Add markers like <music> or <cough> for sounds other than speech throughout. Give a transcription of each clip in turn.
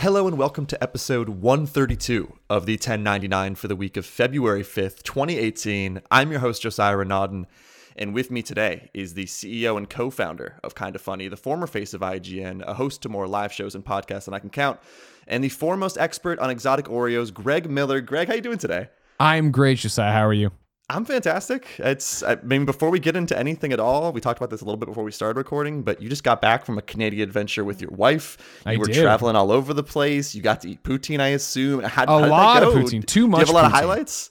hello and welcome to episode 132 of the 1099 for the week of February 5th, 2018. I'm your host, Josiah Renaudin, and with me today is the CEO and co founder of Kinda Funny, the former face of IGN, a host to more live shows and podcasts than I can count, and the foremost expert on exotic Oreos, Greg Miller. Greg, how are you doing today? I'm great, Josiah. How are you? I'm fantastic. It's I mean before we get into anything at all, we talked about this a little bit before we started recording, but you just got back from a Canadian adventure with your wife. You I were did. traveling all over the place. You got to eat poutine, I assume. How, A how lot of poutine. Do Too you have a lot of highlights?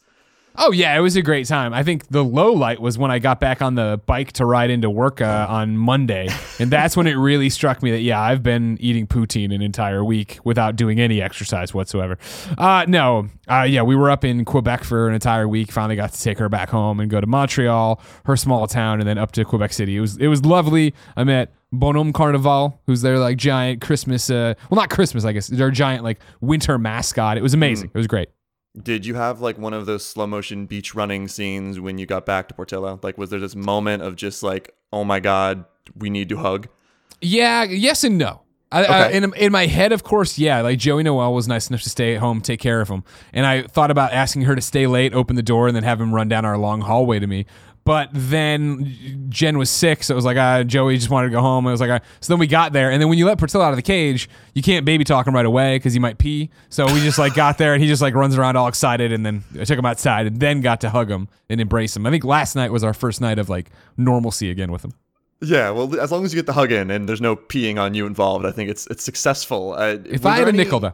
Oh yeah, it was a great time. I think the low light was when I got back on the bike to ride into work uh, on Monday, and that's when it really struck me that yeah, I've been eating poutine an entire week without doing any exercise whatsoever. Uh, no, uh, yeah, we were up in Quebec for an entire week. Finally got to take her back home and go to Montreal, her small town, and then up to Quebec City. It was it was lovely. I met. Bonhomme Carnaval, who's their like giant Christmas, uh, well, not Christmas, I guess, their giant like winter mascot. It was amazing. It was great. Did you have like one of those slow motion beach running scenes when you got back to Portillo? Like, was there this moment of just like, oh my god, we need to hug? Yeah, yes and no. I, I, in in my head, of course, yeah. Like Joey Noelle was nice enough to stay at home, take care of him, and I thought about asking her to stay late, open the door, and then have him run down our long hallway to me. But then Jen was sick, so it was like, ah, Joey just wanted to go home. I was like, ah. so then we got there, and then when you let Portillo out of the cage, you can't baby talk him right away because he might pee. So we just like got there, and he just like runs around all excited, and then I took him outside, and then got to hug him and embrace him. I think last night was our first night of like normalcy again with him. Yeah, well, as long as you get the hug in and there's no peeing on you involved, I think it's it's successful. Uh, If I had there a nickel, though,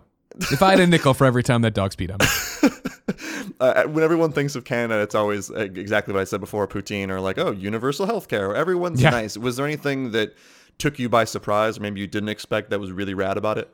if I had a nickel for every time that dog's peed on me, <laughs> uh, when everyone thinks of Canada, it's always uh, exactly what I said before: poutine, or like, oh, universal healthcare. Or everyone's Yeah. nice. Was there anything that took you by surprise, or maybe you didn't expect that was really rad about it?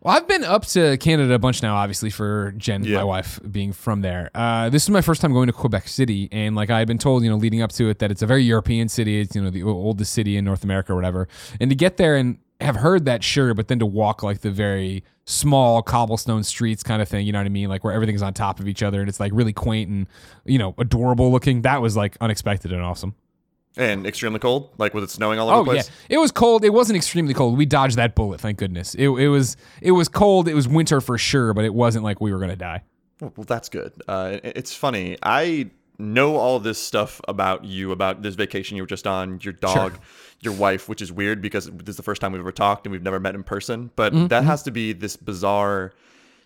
Well, I've been up to Canada a bunch now, obviously for Jen, Yeah. my wife, being from there. Uh, this is my first time going to Quebec City, and like I had been told, you know, leading up to it, that it's a very European city. It's you know the oldest city in North America or whatever. And to get there and have heard that, sure, but then to walk like the very small cobblestone streets kind of thing, you know what I mean? Like where everything's on top of each other and it's like really quaint and you know adorable looking. That was like unexpected and awesome. And extremely cold, like was it snowing all over Oh the yeah, it was cold. It wasn't extremely cold. We dodged that bullet, thank goodness. It, it was it was cold. It was winter for sure, but it wasn't like we were gonna die. Well, that's good. Uh, it's funny. I know all this stuff about you, about this vacation you were just on, your dog, your wife, which is weird because this is the first time we've ever talked and we've never met in person. But Mm-hmm, that has to be this bizarre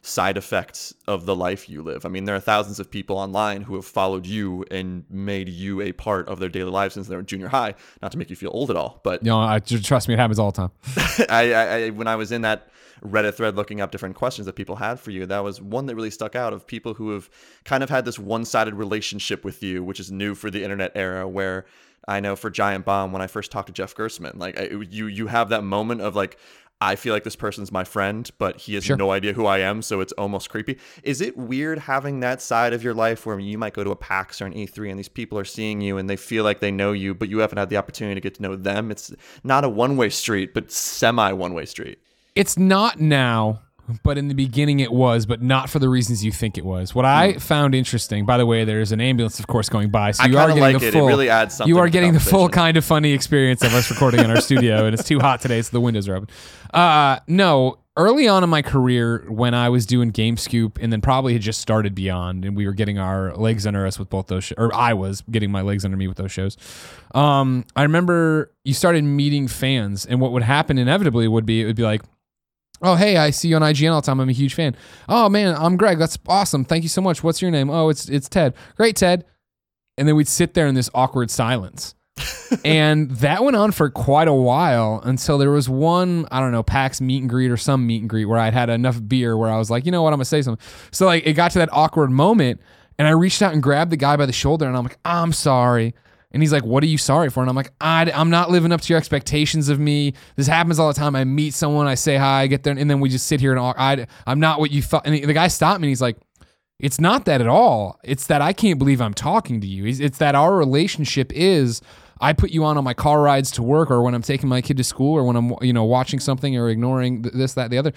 side effects of the life you live. I mean, there are thousands of people online who have followed you and made you a part of their daily lives since they were junior high. Not to make you feel old at all, but You know, I, trust me, it happens all the time. <laughs> I, I, I when I was in that Reddit thread looking up different questions that people had for you, that was one that really stuck out of people who have kind of had this one-sided relationship with you, which is new for the internet era. Where I know for Giant Bomb, when I first talked to Jeff Gerstmann, like I, you you have that moment of like. I feel like this person's my friend, but he has Sure. no idea who I am, so it's almost creepy. Is it weird having that side of your life where you might go to a PAX or an E3 and these people are seeing you and they feel like they know you, but you haven't had the opportunity to get to know them? It's not a one way street, but semi one way street. It's not now, but in the beginning it was, but not for the reasons you think it was. What I found interesting, by the way, there's an ambulance, of course, going by, so Hmm. I you are kinda getting like the it. It full. really adds something You are to getting the full conversation. kind of funny experience of us recording in our studio, and it's too hot today, so the windows are open. Uh, no. Early on in my career, when I was doing Game Scoop, and then probably had just started Beyond, and we were getting our legs under us with both those, sh- or I was getting my legs under me with those shows. Um, I remember you started meeting fans, and what would happen inevitably would be it would be like, Oh, hey, I see you on IGN all the time. I'm a huge fan. Oh man, I'm Greg. That's awesome. Thank you so much. What's your name? Oh, it's it's Ted. Great, Ted. And then we'd sit there in this awkward silence. <laughs> and that went on for quite a while until there was one, I don't know, PAX meet and greet or some meet and greet where I'd had enough beer where I was like, you know what, I'm gonna say something. So like it got to that awkward moment and I reached out and grabbed the guy by the shoulder and I'm like, I'm sorry. And he's like, What are you sorry for? And I'm like, I, I'm not living up to your expectations of me. This happens all the time. I meet someone, I say hi, I get there, and then we just sit here and I, I'm not what you thought. And the, the guy stopped me and he's like, It's not that at all. It's that I can't believe I'm talking to you. It's, it's that our relationship is I put you on on my car rides to work or when I'm taking my kid to school or when I'm, you know, watching something or ignoring th- this, that, the other.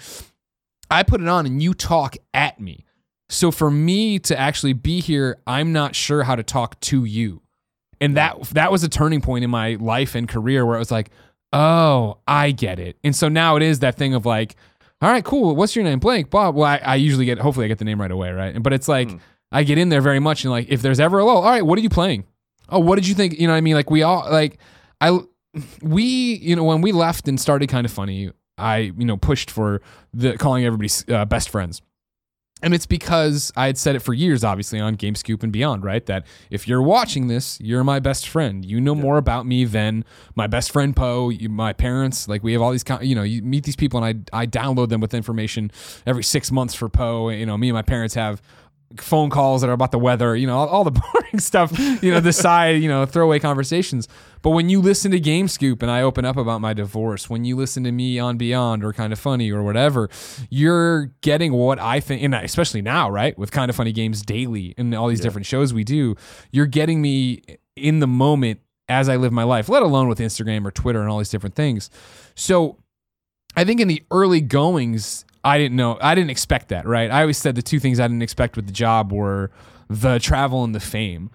I put it on and you talk at me. So for me to actually be here, I'm not sure how to talk to you. And that that was a turning point in my life and career where it was like, oh, I get it. And so now it is that thing of like, all right, cool. What's your name? Blank. Bob. Well, I, I usually get, hopefully I get the name right away, right? But it's like, I get in there very much and like, if there's ever a lull, all right, what are you playing? Oh, what did you think? You know what I mean? Like, we all, like, I, we, you know, when we left and started kind of funny, I, you know, pushed for the calling everybody uh, best friends. And it's because I had said it for years, obviously, on GameScoop and beyond, right? That if you're watching this, you're my best friend. You know more about me than my best friend Poe, my parents. Like we have all these, you know, you meet these people and I, I download them with information every six months for Poe. You know, me and my parents have phone calls that are about the weather, you know, all, all, the <laughs> boring stuff, you know, the side, you know, throwaway conversations. But when you listen to Game Scoop and I open up about my divorce, when you listen to me on Beyond or Kind of Funny or whatever, you're getting what I think, and especially now, right, with Kind of Funny Games daily and all these yeah. different shows we do, you're getting me in the moment as I live my life, let alone with Instagram or Twitter and all these different things. So I think in the early goings, I didn't know. I didn't expect that, right? I always said the two things I didn't expect with the job were the travel and the fame.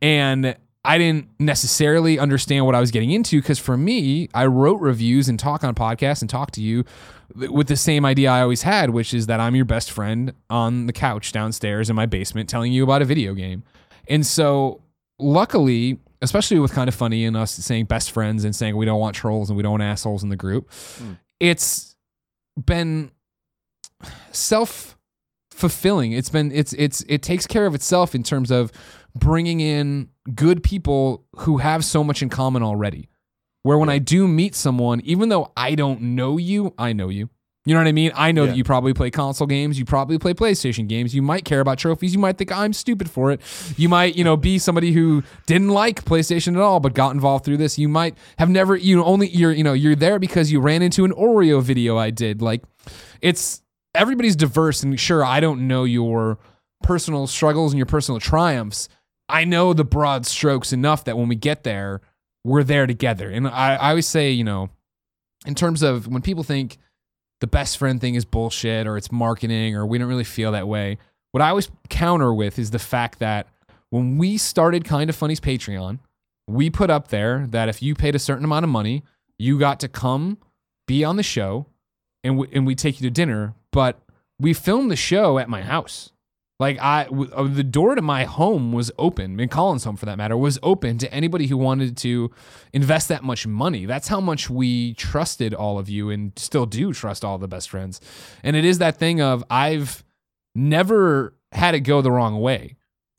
And I didn't necessarily understand what I was getting into because for me, I wrote reviews and talk on podcasts and talk to you with the same idea I always had, which is that I'm your best friend on the couch downstairs in my basement telling you about a video game. And so, luckily, especially with kind of funny and us saying best friends and saying we don't want trolls and we don't want assholes in the group, mm. it's been self fulfilling. It's been it's it's it takes care of itself in terms of bringing in good people who have so much in common already. Where when I do meet someone, even though I don't know you, I know you. You know what I mean? I know yeah. that you probably play console games. You probably play PlayStation games. You might care about trophies. You might think I'm stupid for it. You might, you know, be somebody who didn't like PlayStation at all, but got involved through this. You might have never, you know, only you're, you know, you're there because you ran into an Oreo video I did. Like, it's everybody's diverse, and sure, I don't know your personal struggles and your personal triumphs. I know the broad strokes enough that when we get there, we're there together. And I, I always say, you know, in terms of when people think the best friend thing is bullshit or it's marketing or we don't really feel that way, what I always counter with is the fact that when we started Kind of Funny's Patreon, we put up there that if you paid a certain amount of money, you got to come be on the show and we, and we take you to dinner but we filmed the show at my house. Like I, w- uh, the door to my home was open, and Colin's home for that matter was open to anybody who wanted to invest that much money. That's how much we trusted all of you, and still do trust all the best friends. And it is that thing of I've never had it go the wrong way.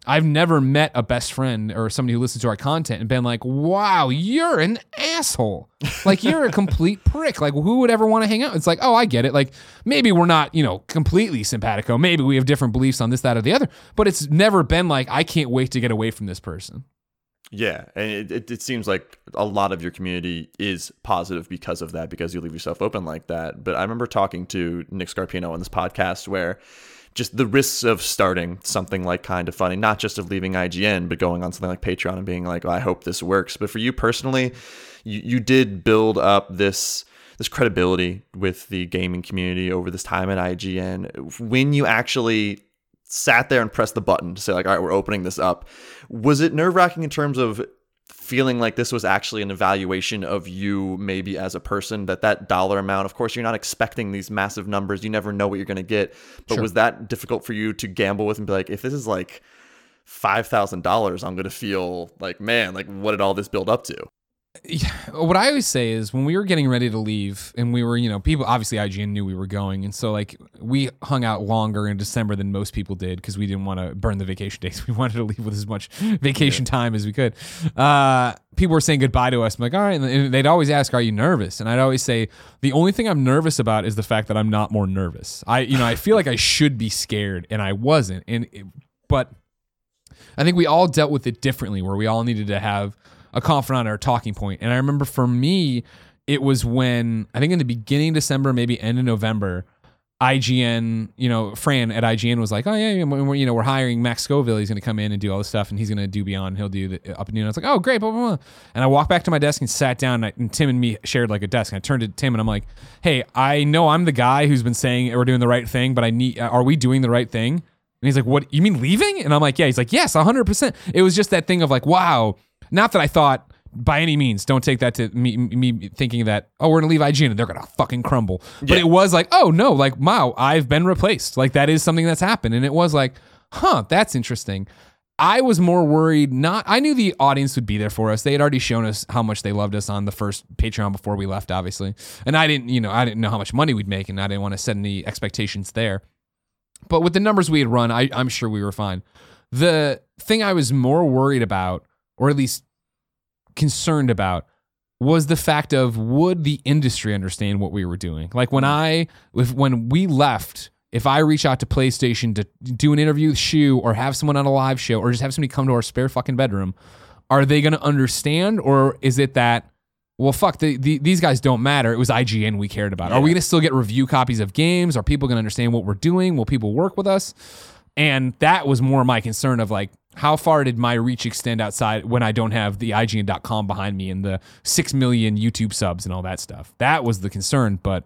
I've never met a best friend or somebody who listens to our content and been like, wow, you're an asshole. Like, you're a complete <laughs> prick. Like, who would ever want to hang out? It's like, oh, I get it. Like, maybe we're not, you know, completely simpatico. Maybe we have different beliefs on this, that, or the other. But it's never been like, I can't wait to get away from this person. Yeah, and it, it, it, seems like a lot of your community is positive because of that, because you leave yourself open like that. But I remember talking to Nick Scarpino on this podcast where just the risks of starting something like kind of funny, not just of leaving IGN, but going on something like Patreon and being like, oh, I hope this works. But for you personally, you, you did build up this this credibility with the gaming community over this time at IGN. When you actually sat there and pressed the button to say like, all right, we're opening this up, was it nerve wracking in terms of feeling like this was actually an evaluation of you maybe as a person that that dollar amount of course you're not expecting these massive numbers. You never know what you're going to get. But sure. was that difficult for you to gamble with and be like if this is like $5000 i'm going to feel like man like what did all this build up to what I always say is when we were getting ready to leave, and we were, you know, people obviously IGN knew we were going, and so like we hung out longer in December than most people did because we didn't want to burn the vacation <laughs> days. We wanted to leave with as much vacation yeah. time as we could. Uh, people were saying goodbye to us. I'm like, all right, and they'd always ask, "Are you nervous?" And I'd always say, the only thing I'm nervous about is the fact that I'm not more nervous. I, you know, I feel like I should be scared, and I wasn't, and it, but. I think we all dealt with it differently, where we all needed to have a confidant or a talking point. And I remember for me, it was when I think in the beginning of December, maybe end of November, IGN, you know, Fran at IGN was like, oh yeah, we're, you know, we're hiring Max Scoville. He's going to come in and do all this stuff, and he's going to do Beyond. He'll do the uh, up and down. I was like, oh great, blah blah blah. And I walked back to my desk and sat down. And, I, and, Tim and me shared like a desk. And I turned to Tim and I'm like, hey, I know I'm the guy who's been saying we're doing the right thing, but I need, uh, are we doing the right thing? And he's like, what? You mean leaving? And I'm like, yeah. He's like, yes, 100. percent It was just that thing of like, wow not that I thought by any means, don't take that to me, me thinking that oh we're gonna leave IGN and they're gonna fucking crumble. But Yeah. it was like oh no, like wow, I've been replaced. Like that is something that's happened, and it was like huh, that's interesting. I was more worried. Not I knew the audience would be there for us. They had already shown us how much they loved us on the first Patreon before we left, obviously. And I didn't, you know, I didn't know how much money we'd make, and I didn't want to set any expectations there. But with the numbers we had run, I, I'm sure we were fine. The thing I was more worried about, or at least concerned about, was the fact of would the industry understand what we were doing? Like when mm-hmm. I, if, when we left, if I reach out to PlayStation to do an interview with Shu or have someone on a live show or just have somebody come to our spare fucking bedroom, are they going to understand or is it that? Well, fuck, the, the, these guys don't matter. It was IGN we cared about. Are we going to still get review copies of games? Are people going to understand what we're doing? Will people work with us? And that was more my concern of like, how far did my reach extend outside when I don't have the IGN.com behind me and the 6 million YouTube subs and all that stuff? That was the concern. But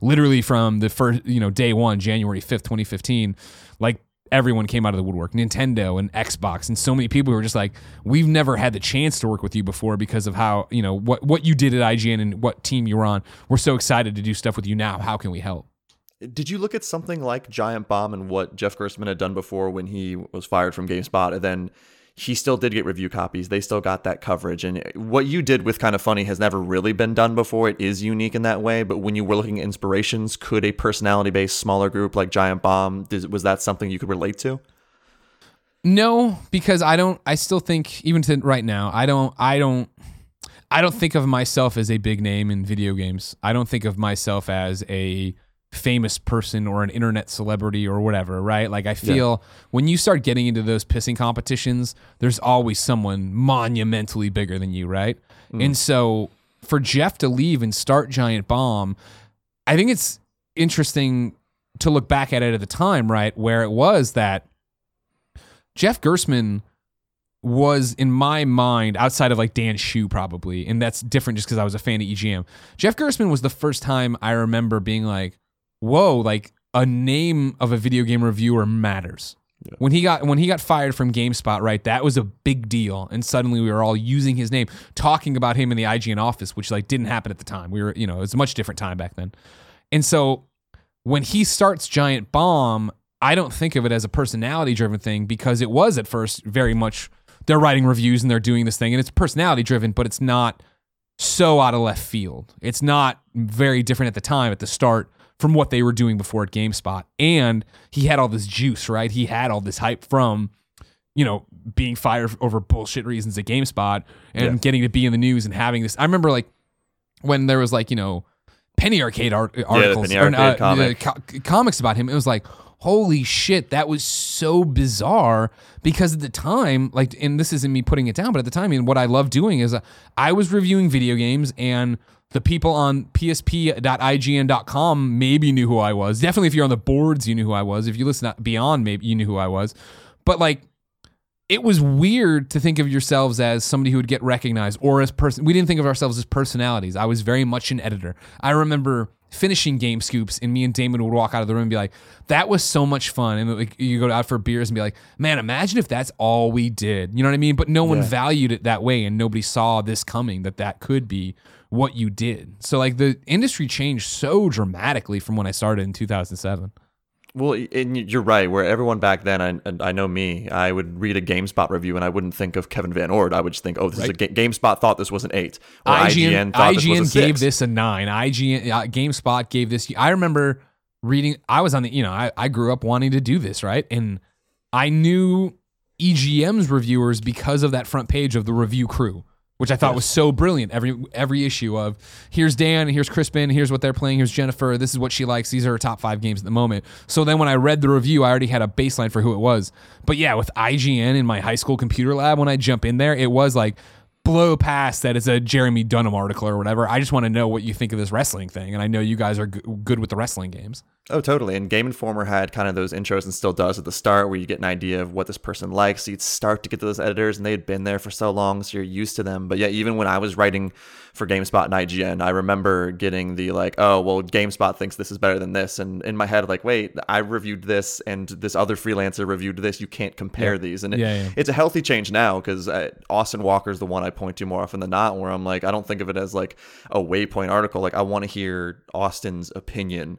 literally from the first, you know, day one, January 5th, 2015, like everyone came out of the woodwork Nintendo and Xbox and so many people were just like we've never had the chance to work with you before because of how you know what what you did at IGN and what team you were on we're so excited to do stuff with you now how can we help Did you look at something like Giant Bomb and what Jeff Gerstmann had done before when he was fired from GameSpot, and then he still did get review copies. They still got that coverage, and what you did with Kind of Funny has never really been done before. It is unique in that way. But when you were looking at inspirations, could a personality-based smaller group like Giant Bomb was that something you could relate to? No, because I don't. I still think even to right now, I don't. I don't. I don't think of myself as a big name in video games. I don't think of myself as a famous person or an internet celebrity or whatever, right? Like I feel when you start getting into those pissing competitions, there's always someone monumentally bigger than you, right? Mm. And so for Jeff to leave and start Giant Bomb, I think it's interesting to look back at it at the time, right? Where it was that Jeff Gerstmann was in my mind outside of like Dan Hsu probably, and that's different just because I was a fan of EGM. Jeff Gerstmann was the first time I remember being like, "Whoa!" Like a name of a video game reviewer matters. When he got when he got fired from GameSpot, right? That was a big deal, and suddenly we were all using his name, talking about him in the IGN office, which like didn't happen at the time. We were, you know, it was a much different time back then, and so when he starts Giant Bomb, I don't think of it as a personality driven thing because it was at first very much they're writing reviews and they're doing this thing and it's personality driven, but it's not so out of left field. It's not very different at the time at the start from what they were doing before at GameSpot. And he had all this juice, right? He had all this hype from, you know, being fired over bullshit reasons at GameSpot and Yeah. getting to be in the news and having this. I remember like when there was like, you know, Penny Arcade art- articles Penny or, uh, Arcade comic. co- comics about him. It was like, holy shit, that was so bizarre because at the time, like, and this isn't me putting it down, but at the time, and what I love doing is uh, I was reviewing video games and the people on psp.ign.com maybe knew who I was. Definitely if you're on the boards, you knew who I was. If you listen beyond, maybe you knew who I was. But like, it was weird to think of yourselves as somebody who would get recognized or as person. We didn't think of ourselves as personalities. I was very much an editor. I remember finishing game scoops and me and Damon would walk out of the room and be like, that was so much fun. And like you go out for beers and be like, man, imagine if that's all we did. You know what I mean? But no one Yeah. valued it that way and nobody saw this coming that that could be what you did. So like the industry changed so dramatically from when I started in 2007. Well, and you're right. Where everyone back then, I, and I know me, I would read a GameSpot review and I wouldn't think of Kevin VanOrd. I would just think, oh, this is a ga- GameSpot thought this was an eight. Or IGN, IGN, thought this was a IGN gave six. this a nine. IGN, uh, GameSpot gave this. I remember reading. I was on the. You know, I, I grew up wanting to do this, right? And I knew EGM's reviewers because of that front page of the review crew, which I thought was so brilliant. Every every issue of here's Dan, here's Crispin, here's what they're playing, here's Jennifer. This is what she likes. These are her top five games at the moment. So then when I read the review, I already had a baseline for who it was. But yeah, with IGN in my high school computer lab, when I jump in there, it was like blow past that it's a Jeremy Dunham article or whatever. I just want to know what you think of this wrestling thing, and I know you guys are g- good with the wrestling games. Oh, totally. And Game Informer had kind of those intros and still does at the start where you get an idea of what this person likes. So you'd start to get to those editors and they had been there for so long, so you're used to them. But yeah, even when I was writing for GameSpot and IGN, I remember getting the like, oh, well, GameSpot thinks this is better than this. And in my head, like, wait, I reviewed this and this other freelancer reviewed this. You can't compare Yeah. these. And it, Yeah, yeah. it's a healthy change now because uh, Austin Walker is the one I point to more often than not, where I'm like, I don't think of it as like a waypoint article. Like, I want to hear Austin's opinion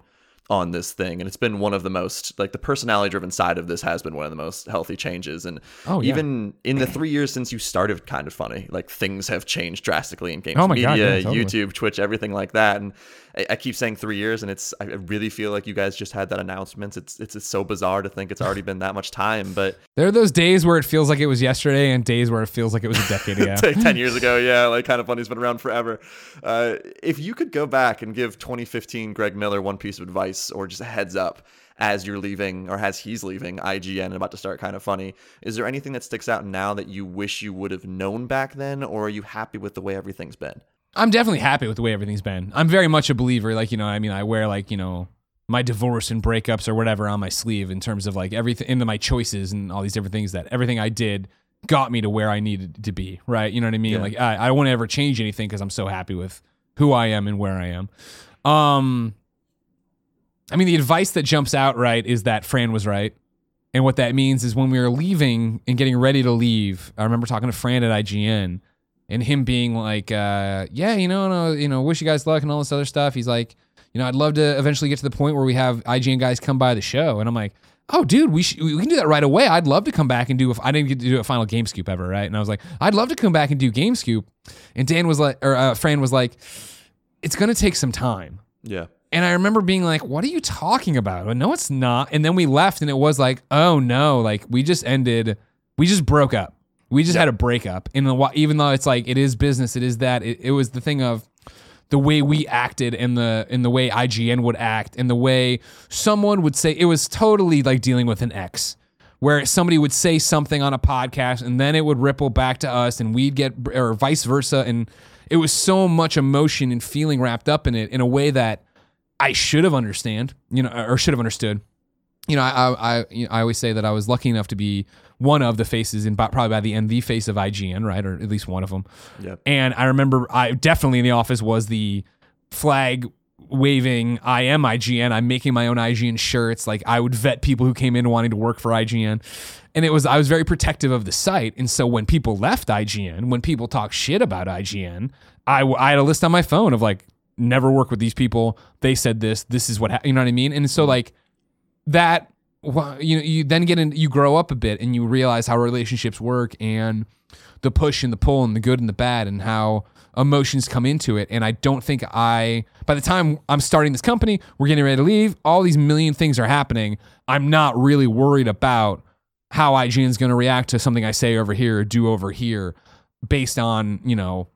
on this thing and it's been one of the most like the personality driven side of this has been one of the most healthy changes and Oh, yeah. even in the three years since you started kind of funny like things have changed drastically in games Oh media God, yeah, totally. youtube twitch everything like that and I, I keep saying three years and it's i really feel like you guys just had that announcement it's it's, it's so bizarre to think it's already been that much time but <laughs> There are those days where it feels like it was yesterday and days where it feels like it was a decade ago. <laughs> like 10 years ago yeah like kind of funny. It's been around forever uh, if you could go back and give 2015 greg miller one piece of advice or just a heads up as you're leaving or as he's leaving ign and about to start kind of funny is there anything that sticks out now that you wish you would have known back then or are you happy with the way everything's been I'm definitely happy with the way everything's been. I'm very much a believer. Like, you know, I mean, I wear like, you know, my divorce and breakups or whatever on my sleeve in terms of like everything into my choices and all these different things that everything I did got me to where I needed to be. Right. You know what I mean? Yeah. Like, I, I to ever change anything because I'm so happy with who I am and where I am. Um, I mean, the advice that jumps out right is that Fran was right. And what that means is when we were leaving and getting ready to leave, I remember talking to Fran at IGN and him being like, uh, "Yeah, you know, no, you know, wish you guys luck and all this other stuff." He's like, "You know, I'd love to eventually get to the point where we have IGN guys come by the show." And I'm like, "Oh, dude, we sh- we can do that right away. I'd love to come back and do. If I didn't get to do a final Game Scoop ever, right?" And I was like, "I'd love to come back and do Game Scoop." And Dan was like, or uh, Fran was like, "It's gonna take some time." yeah And I remember being like, "What are you talking about?" Well, no, it's not. And then we left, and it was like, "Oh no!" Like we just ended, we just broke up. We just had a breakup. And the even though it's like it is business, it is that. It, it was the thing of the way we acted and the in the way IGN would act and the way someone would say it was totally like dealing with an ex. Where somebody would say something on a podcast and then it would ripple back to us and we'd get, or vice versa. And it was so much emotion and feeling wrapped up in it in a way that I should have understand, you know, or should have understood. You know, I I I, you know, I always say that I was lucky enough to be one of the faces, and probably by the end, the face of IGN, right, or at least one of them. yeah And I remember I definitely in the office was the flag waving I am IGN. I'm making my own IGN shirts. Like I would vet people who came in wanting to work for IGN. And it was I was very protective of the site. And so when people left IGN, when people talk shit about IGN, I, I had a list on my phone of like never work with these people. They said this. This is what ha-, you know what I mean. And so mm-hmm. like that you know you then get in you grow up a bit and you realize how relationships work and the push and the pull and the good and the bad and how emotions come into it. And i don't think i by the time i'm starting this company we're getting ready to leave all these million things are happening. I'm not really worried about how IGN's going to react to something I say over here or do over here based on, you know,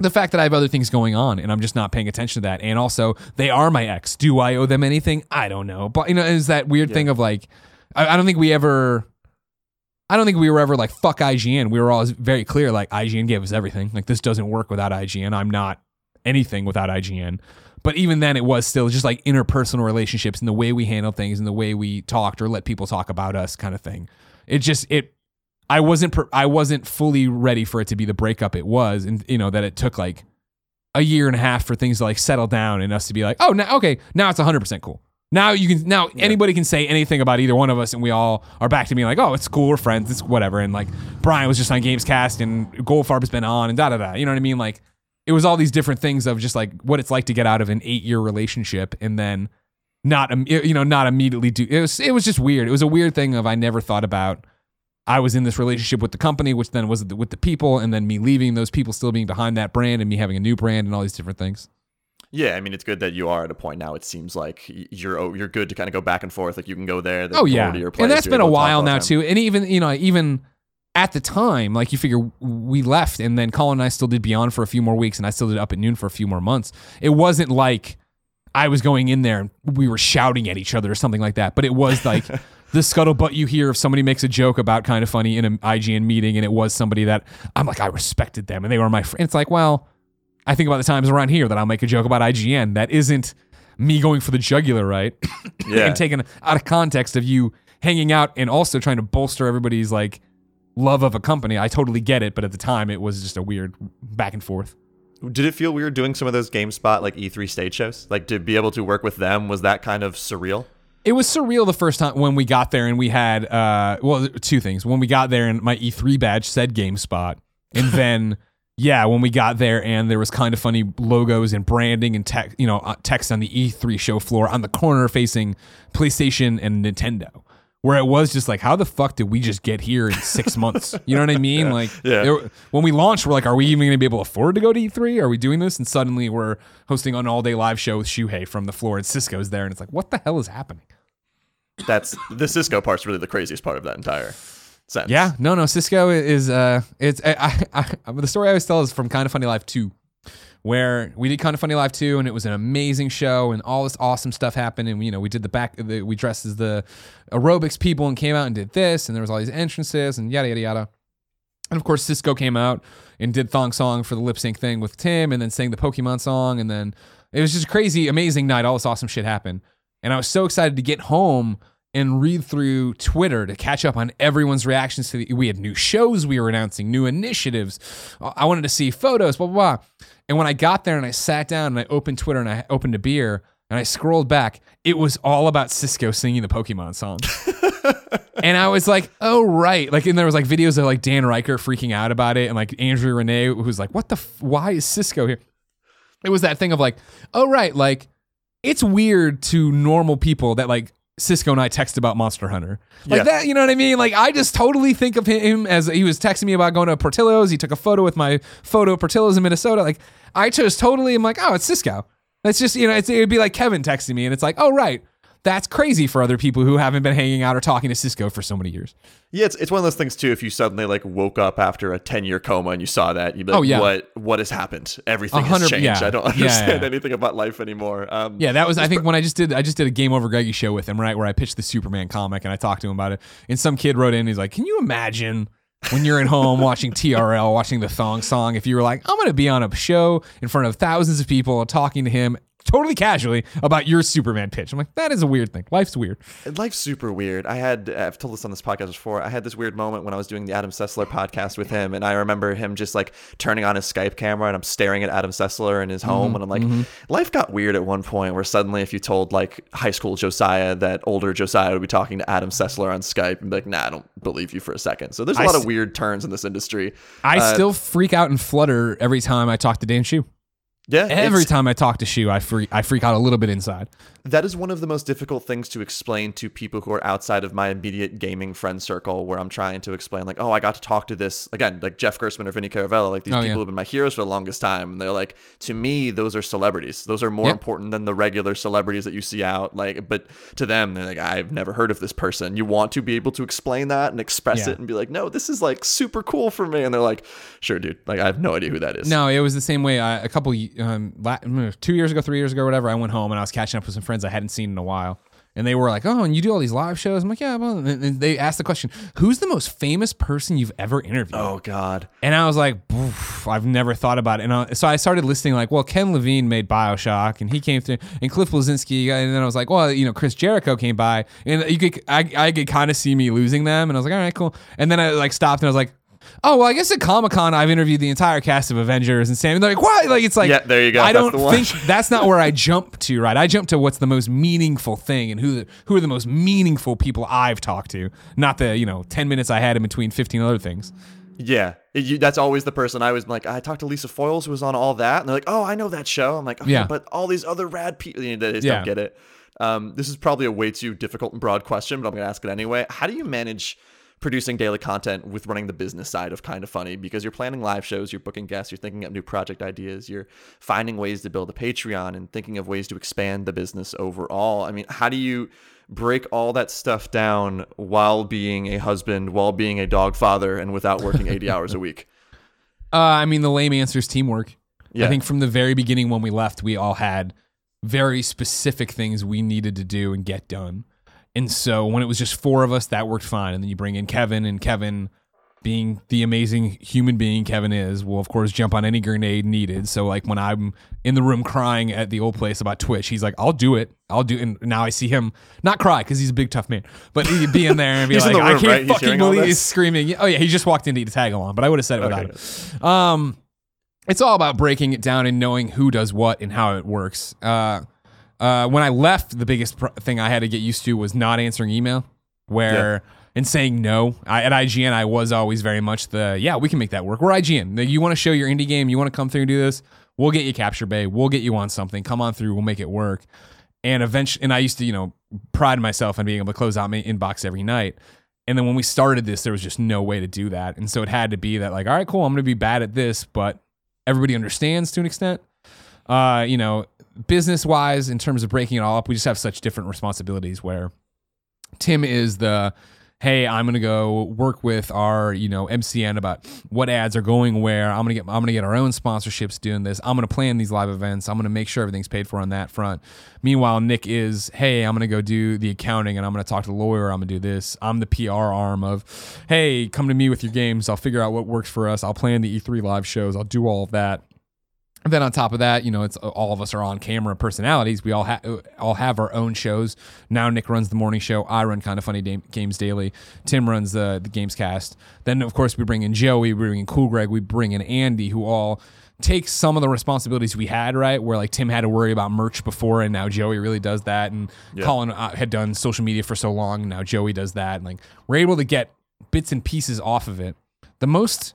the fact that I have other things going on and I'm just not paying attention to that. And also, they are my ex. Do I owe them anything? I don't know. But, you know, is that weird thing of like, I, I don't think we ever, I don't think we were ever like, fuck IGN. We were always very clear, like, IGN gave us everything. Like, this doesn't work without IGN. I'm not anything without IGN. But even then, it was still just like interpersonal relationships and the way we handle things and the way we talked or let people talk about us kind of thing. It just, it, I wasn't per- I wasn't fully ready for it to be the breakup it was, and you know that it took like a year and a half for things to like settle down and us to be like, oh, now okay, now it's 100 percent cool. Now you can now anybody can say anything about either one of us, and we all are back to being like, oh, it's cool, we're friends, it's whatever. And like Brian was just on Gamescast, and Goldfarb has been on, and da da da. You know what I mean? Like it was all these different things of just like what it's like to get out of an eight year relationship and then not you know not immediately do it was it was just weird it was a weird thing of i never thought about i was in this relationship with the company which then was with the people and then me leaving those people still being behind that brand and me having a new brand and all these different things Yeah, I mean it's good that you are at a point now. It seems like you're oh, you're good to kind of go back and forth. Like you can go there. oh yeah to your place, and that's been a able to talk while now too and even you know even at the time like you figure we left and then colin and i still did beyond for a few more weeks and i still did up at noon for a few more months it wasn't like i was going in there and we were shouting at each other or something like that but it was like <laughs> the scuttlebutt you hear if somebody makes a joke about kind of funny in an ign meeting and it was somebody that i'm like i respected them and they were my friend it's like well i think about the times around here that i'll make a joke about ign that isn't me going for the jugular, right? <coughs> Yeah. and taken out of context of you hanging out and also trying to bolster everybody's like love of a company. I totally get it, but at the time it was just a weird back and forth. Did it feel weird doing some of those GameSpot like E3 stage shows? Like to be able to work with them was that kind of surreal? It was surreal the first time when we got there and we had uh well two things. When we got there and my E3 badge said GameSpot and <laughs> then yeah, when we got there and there was kind of funny logos and branding and tech, you know, uh, text on the E3 show floor on the corner facing PlayStation and Nintendo. Where it was just like, how the fuck did we just get here in six <laughs> months? You know what I mean? Like, Yeah. there- when we launched, we're like, are we even going to be able to afford to go to E3? Are we doing this? And suddenly we're hosting an all day live show with Shuhei from the floor and Sisqo's there. And it's like, what the hell is happening? That's the Sisqo part's really the craziest part of that entire sense. Yeah, no, no. Sisqo is uh, it's I, I, I the story I always tell is from Kind of Funny Life two, where we did Kind of Funny Live too and it was an amazing show, and all this awesome stuff happened, and you know we did the back, the, we dressed as the aerobics people and came out and did this, and there was all these entrances and yada yada yada, and of course Sisqo came out and did Thong Song for the lip sync thing with Tim, and then sang the Pokemon song, and then it was just crazy, amazing night. All this awesome shit happened, and I was so excited to get home and read through Twitter to catch up on everyone's reactions to the, we had new shows we were announcing, new initiatives. I wanted to see photos, blah, blah, blah. And when I got there and I sat down and I opened Twitter and I opened a beer and I scrolled back, it was all about Sisqo singing the Pokemon song. <laughs> and I was like, oh, right. Like, and there was like videos of like Dan Ryckert freaking out about it and like Andrew Renee who's like, what the, f- why is Sisqo here? It was that thing of like, oh, right. Like, it's weird to normal people that like Sisqo and I text about Monster Hunter. Like Yeah. that, you know what I mean? Like I just totally think of him as he was texting me about going to Portillo's. He took a photo with my photo of Portillo's in Minnesota. Like I just totally am like, oh, it's Sisqo. That's just, you know, it's, it'd be like Kevin texting me and it's like, oh, right. That's crazy for other people who haven't been hanging out or talking to Sisqo for so many years. Yeah, it's, it's one of those things too. If you suddenly like woke up after a ten year coma and you saw that, you'd be like, Oh, yeah. "What? What has happened? Everything has changed. yeah. I don't understand yeah. anything about life anymore." Um, Yeah, that was I think when I just did I just did a Game Over Greggy show with him, right? Where I pitched the Superman comic and I talked to him about it. And some kid wrote in, he's like, Can you imagine when you're at home watching TRL, watching the thong song, if you were like, I'm gonna be on a show in front of thousands of people talking to him totally casually about your Superman pitch. I'm like, that is a weird thing. Life's weird. Life's super weird. I had I've told this on this podcast before. I had this weird moment when I was doing the Adam Sessler podcast with him, and I remember him just like turning on his Skype camera, and I'm staring at Adam Sessler in his home, and I'm like, life got weird at one point where suddenly, if you told like high school Josiah that older Josiah would be talking to Adam Sessler on Skype, and be like, nah, I don't believe you for a second. So there's a I lot s- of weird turns in this industry. I Uh, still freak out and flutter every time I talk to Dan Hsu. Yeah, Every time I talk to Shu, I freak I freak out a little bit inside. That is one of the most difficult things to explain to people who are outside of my immediate gaming friend circle where I'm trying to explain like, oh, I got to talk to this again, like Jeff Gerstmann or Vinny Caravella, like these Oh, people yeah. have been my heroes for the longest time. And they're like, to me, those are celebrities. Those are more Yep. important than the regular celebrities that you see out. Like, but to them, they're like, I've never heard of this person. You want to be able to explain that and express Yeah. it and be like, no, this is like super cool for me. And they're like, sure, dude. Like, I have no idea who that is. No, it was the same way. I, a couple, um, two years ago, three years ago, whatever. I went home and I was catching up with some friends I hadn't seen in a while, and they were like, "Oh, and you do all these live shows?" I'm like, "Yeah." Well, and and they asked the question, "Who's the most famous person you've ever interviewed?" Oh God. And I was like, I've never thought about it. And I, so I started listing like, well, Ken Levine made Bioshock, and he came through, and Cliff Bleszinski, and then I was like, well, you know, Chris Jericho came by, and you could, I, I could kind of see me losing them, and I was like, all right, cool. And then I like stopped, and I was like. Oh well, I guess at Comic Con I've interviewed the entire cast of Avengers and Sam. And they're like, what? Like it's like, Yeah, there you go. I That's don't think <laughs> that's not where I jump to. Right, I jump to what's the most meaningful thing and who the, who are the most meaningful people I've talked to, not the you know ten minutes I had in between fifteen other things. Yeah, you, that's always the person I was like. I talked to Lisa Foiles, who was on all that, and they're like, "Oh, I know that show." I'm like, okay, Yeah. but all these other rad people, you know, they just Yeah. don't get it. Um, this is probably a way too difficult and broad question, but I'm gonna ask it anyway. How do you manage producing daily content with running the business side of kind of funny? Because you're planning live shows, you're booking guests, you're thinking up new project ideas, you're finding ways to build a Patreon, and thinking of ways to expand the business overall. I mean, how do you break all that stuff down while being a husband, while being a dog father, and without working 80 <laughs> hours a week? Uh, I mean, the lame answer is teamwork. Yeah. I think from the very beginning when we left, we all had very specific things we needed to do and get done. And so when it was just four of us, that worked fine. And then you bring in Kevin, and Kevin being the amazing human being Kevin is, will of course jump on any grenade needed. So like when I'm in the room crying at the old place about Twitch, he's like, "I'll do it. I'll do." It. And now I see him not cry because he's a big tough man, but he'd be in there and be <laughs> like, room, "I can't right? Fucking believe he's screaming." Oh yeah, he just walked in to eat a tag along, but I would have said it without Okay. him. Um, it's all about breaking it down and knowing who does what and how it works. Uh, uh, when I left, the biggest pr- thing I had to get used to was not answering email, where and saying no. I, at IGN, I was always very much the yeah, we can make that work. We're IGN. You want to show your indie game, you want to come through and do this. We'll get you capture bay. We'll get you on something. Come on through. We'll make it work. And eventually, and I used to, you know, pride myself on being able to close out my inbox every night. And then when we started this, there was just no way to do that. And so it had to be that, like, all right, cool, I'm going to be bad at this, but everybody understands to an extent. Uh, you know, business wise, in terms of breaking it all up, we just have such different responsibilities where Tim is the hey, I'm gonna go work with our you know MCN about what ads are going where. I'm gonna get I'm gonna get our own sponsorships doing this. I'm gonna plan these live events. I'm gonna make sure everything's paid for on that front. Meanwhile, Nick is hey, I'm gonna go do the accounting and I'm gonna talk to the lawyer. I'm gonna do this. I'm the PR arm of hey, come to me with your games. I'll figure out what works for us. I'll plan the E3 live shows. I'll do all of that. And then on top of that, you know, it's all of us are on camera personalities. We all have all have our own shows. Now Nick runs the morning show. I run kind of funny games daily. Tim runs the the games cast. Then of course we bring in Joey, we bring in Cool Greg, we bring in Andy, who all take some of the responsibilities we had. Right, where like Tim had to worry about merch before, and now Joey really does that. And Yeah. Colin uh, had done social media for so long, and now Joey does that. And like we're able to get bits and pieces off of it. The most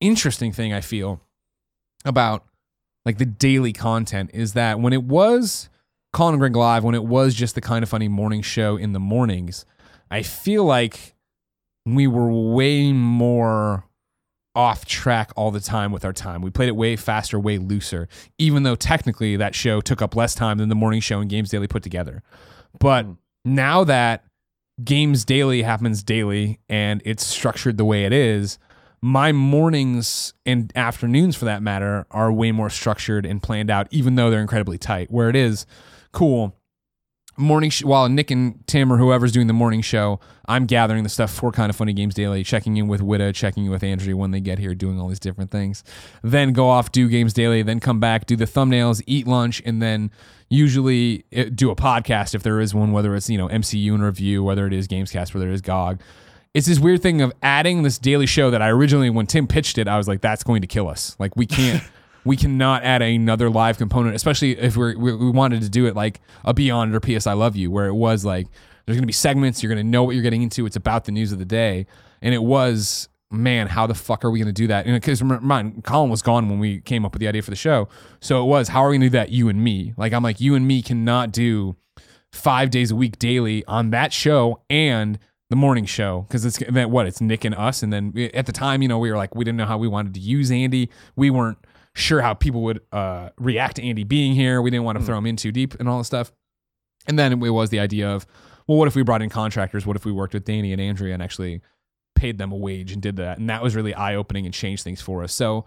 interesting thing I feel about like the daily content is that when it was Colin and Live, when it was just the kind of funny morning show in the mornings, I feel like we were way more off track all the time with our time. We played it way faster, way looser, even though technically that show took up less time than the morning show and Games Daily put together. But hmm. now that Games Daily happens daily and it's structured the way it is, my mornings and afternoons for that matter are way more structured and planned out even though they're incredibly tight. Where it is cool. Morning sh- while nick and tim or whoever's doing the morning show i'm gathering the stuff for kind of funny games daily checking in with Whitta checking in with andrew when they get here doing all these different things. Then go off do games daily then come back do the thumbnails eat lunch and then usually uh, do a podcast if there is one whether it's you know mcu and review whether it is gamescast whether it is gog it's this weird thing of adding this daily show that I originally, when Tim pitched it, I was like, that's going to kill us. Like, we can't, <laughs> we cannot add another live component, especially if we're, we, we wanted to do it like a Beyond or PS I Love You, where it was like, there's going to be segments, you're going to know what you're getting into. It's about the news of the day. And it was, man, how the fuck are we going to do that? And because remember, Colin was gone when we came up with the idea for the show. So it was, how are we going to do that, you and me? Like, I'm like, you and me cannot do five days a week daily on that show and the morning show because it's then what it's Nick and us, and then we- at the time, you know, we were like we didn't know how we wanted to use Andy. We weren't sure how people would uh, react to Andy being here. We didn't want to throw him in too deep and all this stuff. And then it was the idea of, well, what if we brought in contractors? What if we worked with Danny and Andrea and actually paid them a wage and did that? And that was really eye opening and changed things for us. So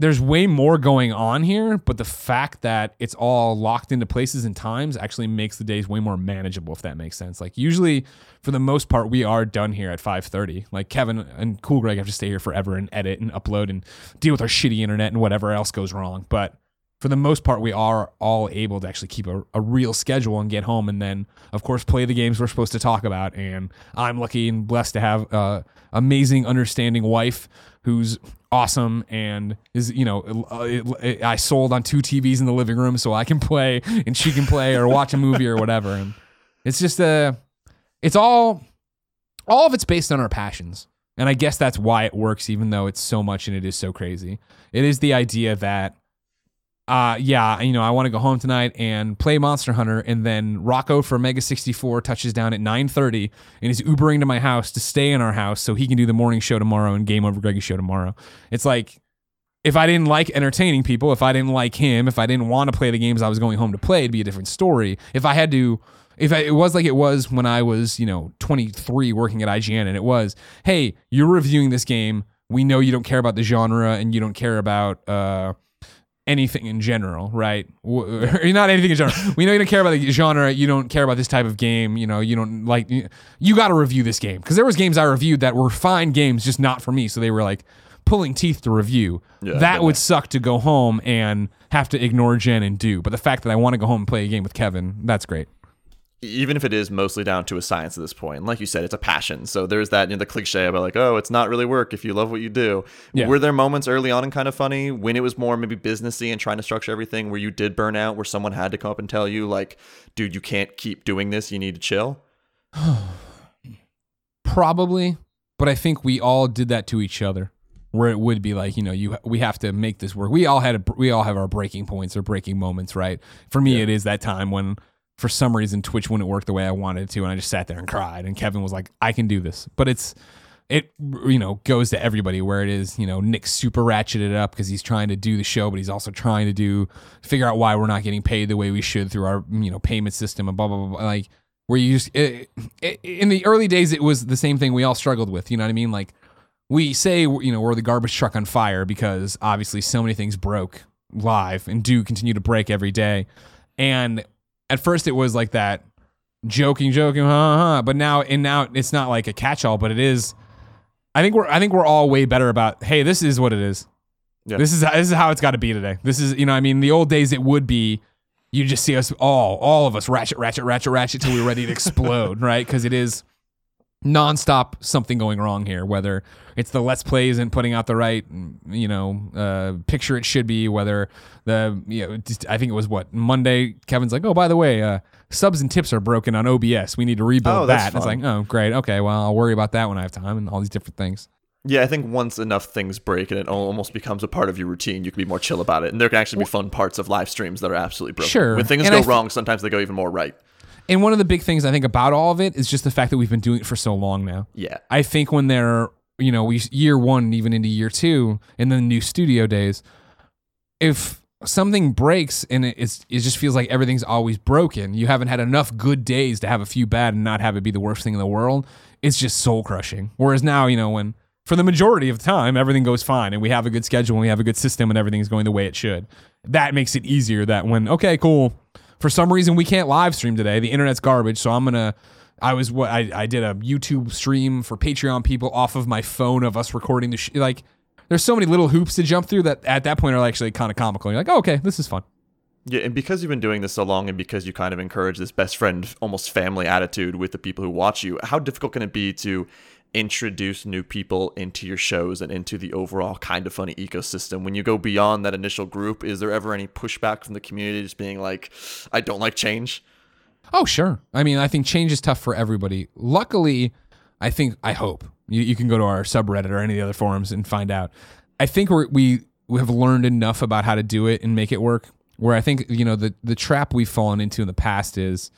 there's way more going on here, but the fact that it's all locked into places and times actually makes the days way more manageable, if that makes sense. Like usually, for the most part, we are done here at 5:30. Like Kevin and Cool Greg have to stay here forever and edit and upload and deal with our shitty internet and whatever else goes wrong. But for the most part, we are all able to actually keep a, a real schedule and get home, and then of course play the games we're supposed to talk about. And I'm lucky and blessed to have a amazing, understanding wife who's awesome and is you know uh, it, I sold on two TVs in the living room so I can play and she can play or watch a movie or whatever. And it's just a, it's all, all of it's based on our passions. And I guess that's why it works, even though it's so much and it is so crazy. It is the idea that uh, yeah, you know, I want to go home tonight and play Monster Hunter, and then Rocco for Mega 64 touches down at 9:30 and is Ubering to my house to stay in our house so he can do the morning show tomorrow and Game Over Greggy show tomorrow. It's like if I didn't like entertaining people, if I didn't like him, if I didn't want to play the games I was going home to play, it'd be a different story. If I had to, if I, it was like it was when I was, you know, 23 working at IGN, and it was, hey, you're reviewing this game. We know you don't care about the genre and you don't care about, uh, anything in general, right? <laughs> Or not anything in general. We know you don't care about the genre. You don't care about this type of game. You know, you don't like. You, got to review this game because there was games I reviewed that were fine games, just not for me. So they were like pulling teeth to review. Yeah, that would suck to go home and have to ignore Jen and do. But the fact that I want to go home and play a game with Kevin, that's great. Even if it is mostly down to a science at this point, like you said, it's a passion. So there's that you know, the cliche about like, oh, it's not really work if you love what you do. Yeah. Were there moments early on and kind of funny when it was more maybe businessy and trying to structure everything where you did burn out, where someone had to come up and tell you like, dude, you can't keep doing this. You need to chill. <sighs> Probably, but I think we all did that to each other. Where it would be like, you know, you we have to make this work. We all had a, we all have our breaking points or breaking moments, right? For me, it is that time when, for some reason, Twitch wouldn't work the way I wanted it to, and I just sat there and cried. And Kevin was like, "I can do this," but it's it you know goes to everybody where it is you know Nick super ratcheted up because he's trying to do the show, but he's also trying to do figure out why we're not getting paid the way we should through our you know payment system and blah blah blah. blah. Like where you just it, it, in the early days it was the same thing we all struggled with. You know what I mean? Like we say you know we're the garbage truck on fire because obviously so many things broke live and do continue to break every day. And at first it was like that joking, joking, huh, huh. But now and now it's not like a catch-all, but it is. I think we're I think we're all way better about. Hey, this is what it is. Yeah. This is this is how it's got to be today. This is you know I mean the old days it would be. You just see us all, all of us ratchet, ratchet, ratchet, ratchet till we're ready to explode, <laughs> right? Because it is nonstop something going wrong here. Whether it's the let's plays and putting out the right, you know, uh, picture it should be. Whether the you know, just, I think it was what Monday. Kevin's like, oh, by the way, uh, subs and tips are broken on OBS. We need to rebuild Oh, that. It's like, oh, great, okay, well, I'll worry about that when I have time and all these different things. Yeah, I think once enough things break and it almost becomes a part of your routine, you can be more chill about it. And there can actually be fun parts of live streams that are absolutely broken. Sure. When things And go th- wrong, sometimes they go even more right. And one of the big things I think about all of it is just the fact that we've been doing it for so long now. Yeah. I think when they're, you know, we year one and even into year two, and then new studio days, if something breaks and it, it's, it just feels like everything's always broken, you haven't had enough good days to have a few bad and not have it be the worst thing in the world. It's just soul crushing. Whereas now, you know, when for the majority of the time everything goes fine and we have a good schedule and we have a good system and everything's going the way it should, that makes it easier. That when okay, cool, for some reason we can't live stream today, the internet's garbage, so I'm gonna. I was what I, I did a YouTube stream for Patreon people off of my phone of us recording the sh- like. There's so many little hoops to jump through that at that point are actually kind of comical. You're like, oh, okay, this is fun. Yeah, and because you've been doing this so long and because you kind of encourage this best friend, almost family attitude with the people who watch you, how difficult can it be to introduce new people into your shows and into the overall kind of funny ecosystem? When you go beyond that initial group, is there ever any pushback from the community just being like, I don't like change? Oh, sure. I mean, I think change is tough for everybody. Luckily, I think, I hope you, you can go to our subreddit or any of the other forums and find out. I think we're, we we have learned enough about how to do it and make it work. Where I think you know the the trap we've fallen into in the past is,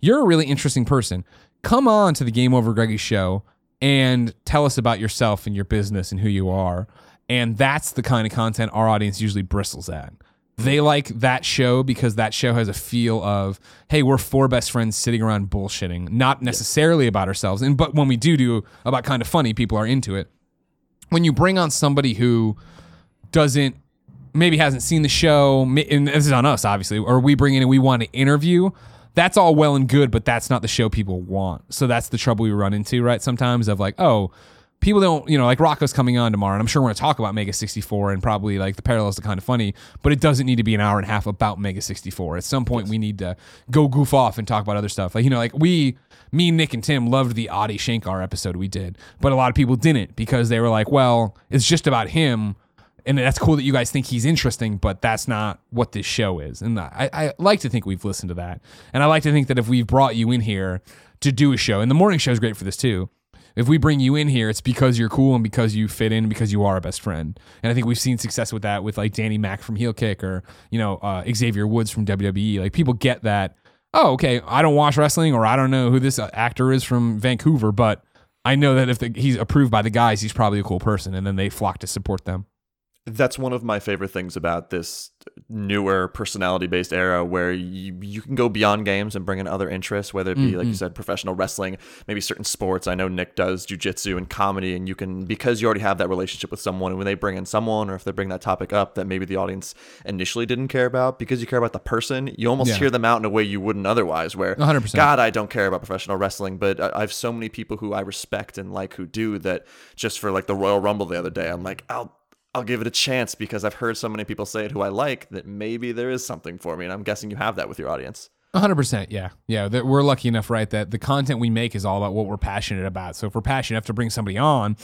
you're a really interesting person. Come on to the Game Over Greggy show and tell us about yourself and your business and who you are. And that's the kind of content our audience usually bristles at. They like that show because that show has a feel of, hey, we're four best friends sitting around bullshitting, not necessarily about ourselves. And but when we do do about kind of funny, people are into it. When you bring on somebody who doesn't maybe hasn't seen the show, and this is on us, obviously, or we bring in and we want to interview, that's all well and good, but that's not the show people want. So that's the trouble we run into, right? Sometimes of like, oh, people don't, you know, like Rocco's coming on tomorrow, and I'm sure we're going to talk about Mega 64 and probably like the parallels to kind of funny, but it doesn't need to be an hour and a half about Mega 64. At some point, we need to go goof off and talk about other stuff. Like, you know, like we, me, Nick, and Tim loved the Adi Shankar episode we did, but a lot of people didn't because they were like, well, it's just about him and that's cool that you guys think he's interesting, but that's not what this show is. And I, I like to think we've listened to that, and I like to think that if we've brought you in here to do a show, and the morning show is great for this too. If we bring you in here, it's because you're cool and because you fit in, because you are a best friend. And I think we've seen success with that with like Danny Mack from Heel Kick or you know uh, Xavier Woods from WWE. Like people get that. Oh, okay. I don't watch wrestling, or I don't know who this uh, actor is from Vancouver, but I know that if the, he's approved by the guys, he's probably a cool person, and then they flock to support them. That's one of my favorite things about this newer personality based era where you, you can go beyond games and bring in other interests, whether it be, like you said, professional wrestling, maybe certain sports. I know Nick does jujitsu and comedy, and you can, because you already have that relationship with someone, and when they bring in someone or if they bring that topic up that maybe the audience initially didn't care about, because you care about the person, you almost Yeah. hear them out in a way you wouldn't otherwise, where 100%. God, I don't care about professional wrestling, but I I have so many people who I respect and like who do that just for like the Royal Rumble the other day, I'm like, I'll I'll give it a chance because I've heard so many people say it who I like that maybe there is something for me. And I'm guessing you have that with your audience. 100% yeah yeah we're lucky enough right that the content we make is all about what we're passionate about so if we're passionate enough to bring somebody on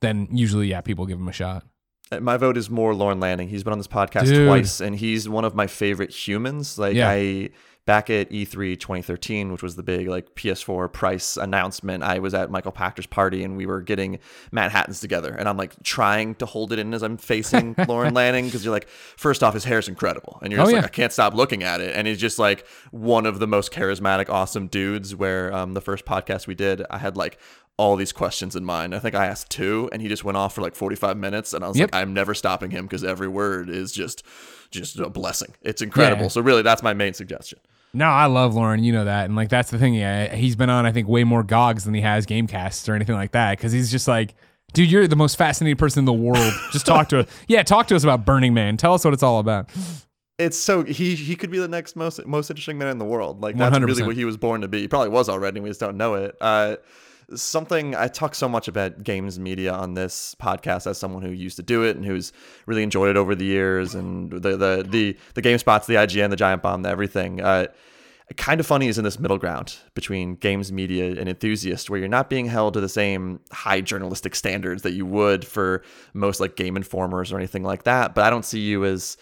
then usually yeah people give them a shot Uh, My vote is more Lorne Lanning. He's been on this podcast Dude. twice, and he's one of my favorite humans. Like Yeah. I back at E E3 2013, which was the big like PS4 price announcement. I was at Michael Pachter's party, and we were getting Manhattan's together, and I'm like trying to hold it in as I'm facing <laughs> Lorne Lanning because you're like, first off, his hair is incredible, and you're Oh, just like, yeah. I can't stop looking at it, and he's just like one of the most charismatic, awesome dudes. Where um, the first podcast we did, I had like all these questions in mind. I think I asked two, and he just went off for like 45 minutes, and I was Yep. like, I'm never stopping him because every word is just just a blessing. It's incredible. Yeah. So really, that's my main suggestion. No i love lorne you know that and like that's the thing yeah he's been on i think way more gogs than he has gamecasts or anything like that because he's just like dude you're the most fascinating person in the world just talk to us <laughs> yeah talk to us about burning man tell us what it's all about It's so he he could be the next most most interesting man in the world. Like that's really 100%. what he was born to be. He probably was already. We just don't know it. Uh, something I talk so much about games media on this podcast as someone who used to do it and who's really enjoyed it over the years and the the the the GameSpots, the IGN, the Giant Bomb, the everything. Uh, kind of funny is in this middle ground between games media and enthusiasts where you're not being held to the same high journalistic standards that you would for most like game informers or anything like that but i don't see you as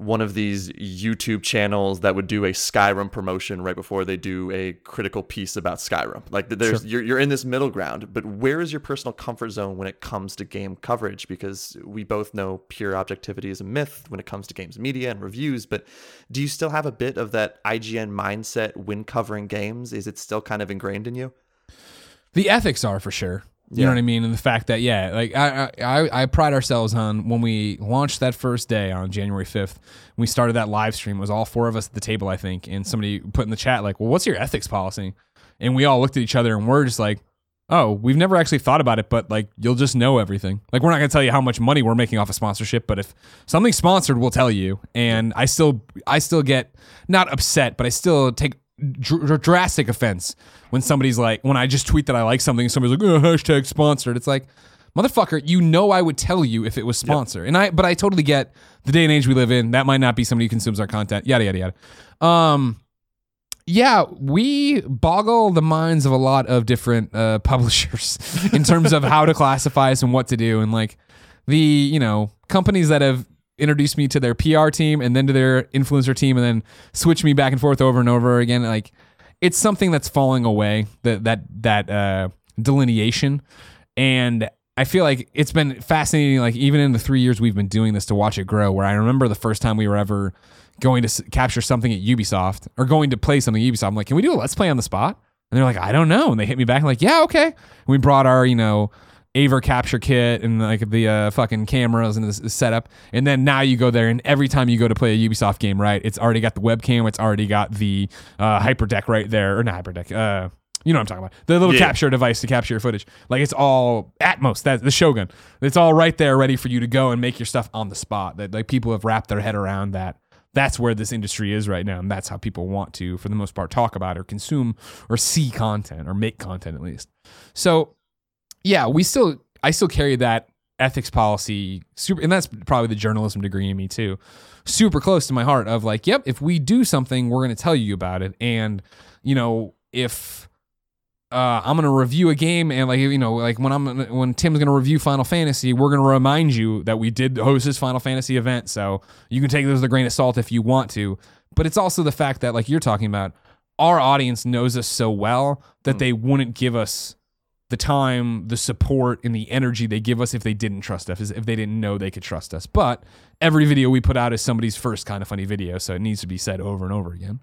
one of these YouTube channels that would do a Skyrim promotion right before they do a critical piece about Skyrim. Like there's you're you're in this middle ground, but where is your personal comfort zone when it comes to game coverage? Because we both know pure objectivity is a myth when it comes to games media and reviews, but do you still have a bit of that IGN mindset when covering games? Is it still kind of ingrained in you? the ethics are for sure. You Yeah. know what I mean, and the fact that yeah, like I, I I- I pride ourselves on when we launched that first day on January fifth. We started that live stream. It was all four of us at the table, I think, and somebody put in the chat like, "Well, what's your ethics policy?" And we all looked at each other and we're just like, "Oh, we've never actually thought about it, but like you'll just know everything. Like we're not gonna tell you how much money we're making off a sponsorship, but if something's sponsored, we'll tell you." And I still I still get not upset, but I still take dr- drastic offense when somebody's like, when I just tweet that I like something, and somebody's like, oh, hashtag sponsored. It's like, motherfucker, you know I would tell you if it was sponsored. And I, but I totally get the day and age we live in. That might not be somebody who consumes our content. Yada yada yada. Um, yeah, we boggle the minds of a lot of different uh, <laughs> publishers in terms of how to classify us and what to do. And like the, you know, companies that have introduced me to their PR team and then to their influencer team and then switch me back and forth over and over again. Like it's something that's falling away, that, that, that, uh, delineation. And I feel like it's been fascinating, like even in the three years we've been doing this to watch it grow, where I remember the first time we were ever going to s- capture something at Ubisoft or going to play something at Ubisoft. I'm like, can we do a let's play on the spot? And they're like, I don't know. And they hit me back. I'm like, yeah, okay. And we brought our, you know, Aver capture kit and like the uh, fucking cameras and this, this setup. And then now you go there, and every time you go to play a Ubisoft game, right, it's already got the webcam, it's already got the uh, hyperdeck right there, or not hyperdeck. Uh, you know what I'm talking about? The little Yeah. capture device to capture your footage. Like it's all Atomos, that the Shogun. It's all right there, ready for you to go and make your stuff on the spot. That like people have wrapped their head around that. That's where this industry is right now, and that's how people want to, for the most part, talk about or consume or see content or make content at least. So, yeah, we still, I still carry that ethics policy super, and that's probably the journalism degree in me too, super close to my heart. Of like, yep, if we do something, we're going to tell you about it, and you know, if uh, I'm gonna review a game and like you know like when I'm when Tim's gonna review Final Fantasy, we're gonna remind you that we did host this Final Fantasy event, so you can take this with a grain of salt if you want to. But it's also the fact that like you're talking about, our audience knows us so well that they wouldn't give us the time, the support, and the energy they give us if they didn't trust us, if they didn't know they could trust us. But every video we put out is somebody's first kind of funny video, so it needs to be said over and over again.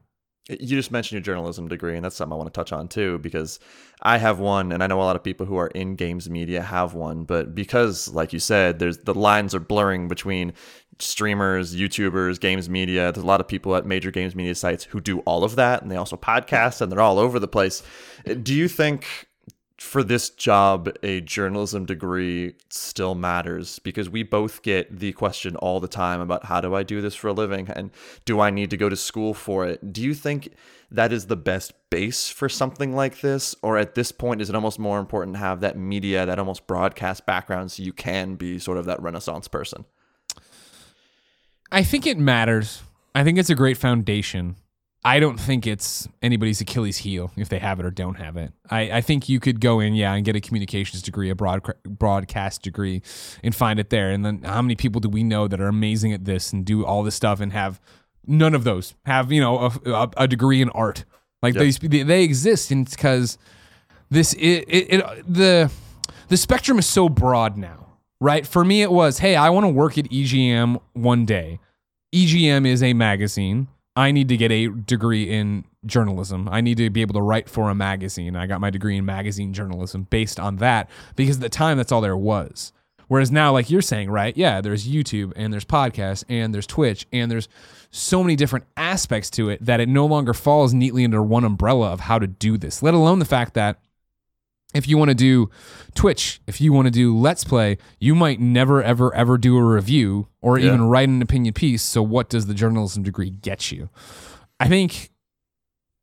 You just mentioned your journalism degree, and that's something I want to touch on too, because I have one, and I know a lot of people who are in games media have one, but because, like you said, there's the lines are blurring between streamers, YouTubers, games media. There's a lot of people at major games media sites who do all of that, and they also podcast, and they're all over the place. Do you think for this job, a journalism degree still matters because we both get the question all the time about how do I do this for a living and do I need to go to school for it? Do you think that is the best base for something like this? Or at this point, is it almost more important to have that media, that almost broadcast background so you can be sort of that renaissance person? I think it matters. I think it's a great foundation. I don't think it's anybody's Achilles heel if they have it or don't have it. I, I think you could go in, yeah, and get a communications degree, a broad, broadcast degree, and find it there. And then how many people do we know that are amazing at this and do all this stuff and have none of those? Have you know a, a degree in art? Like yep. they they exist, and it's because this it, it, it the the spectrum is so broad now right? For me, it was, hey, I want to work at EGM one day. EGM is a magazine. I need to get a degree in journalism. I need to be able to write for a magazine. I got my degree in magazine journalism based on that because at the time that's all there was. Whereas now, like you're saying, right? Yeah, there's YouTube and there's podcasts and there's Twitch and there's so many different aspects to it that it no longer falls neatly under one umbrella of how to do this, let alone the fact that if you want to do Twitch, if you want to do Let's Play, you might never, ever, ever do a review or yeah. even write an opinion piece. So, what does the journalism degree get you? I think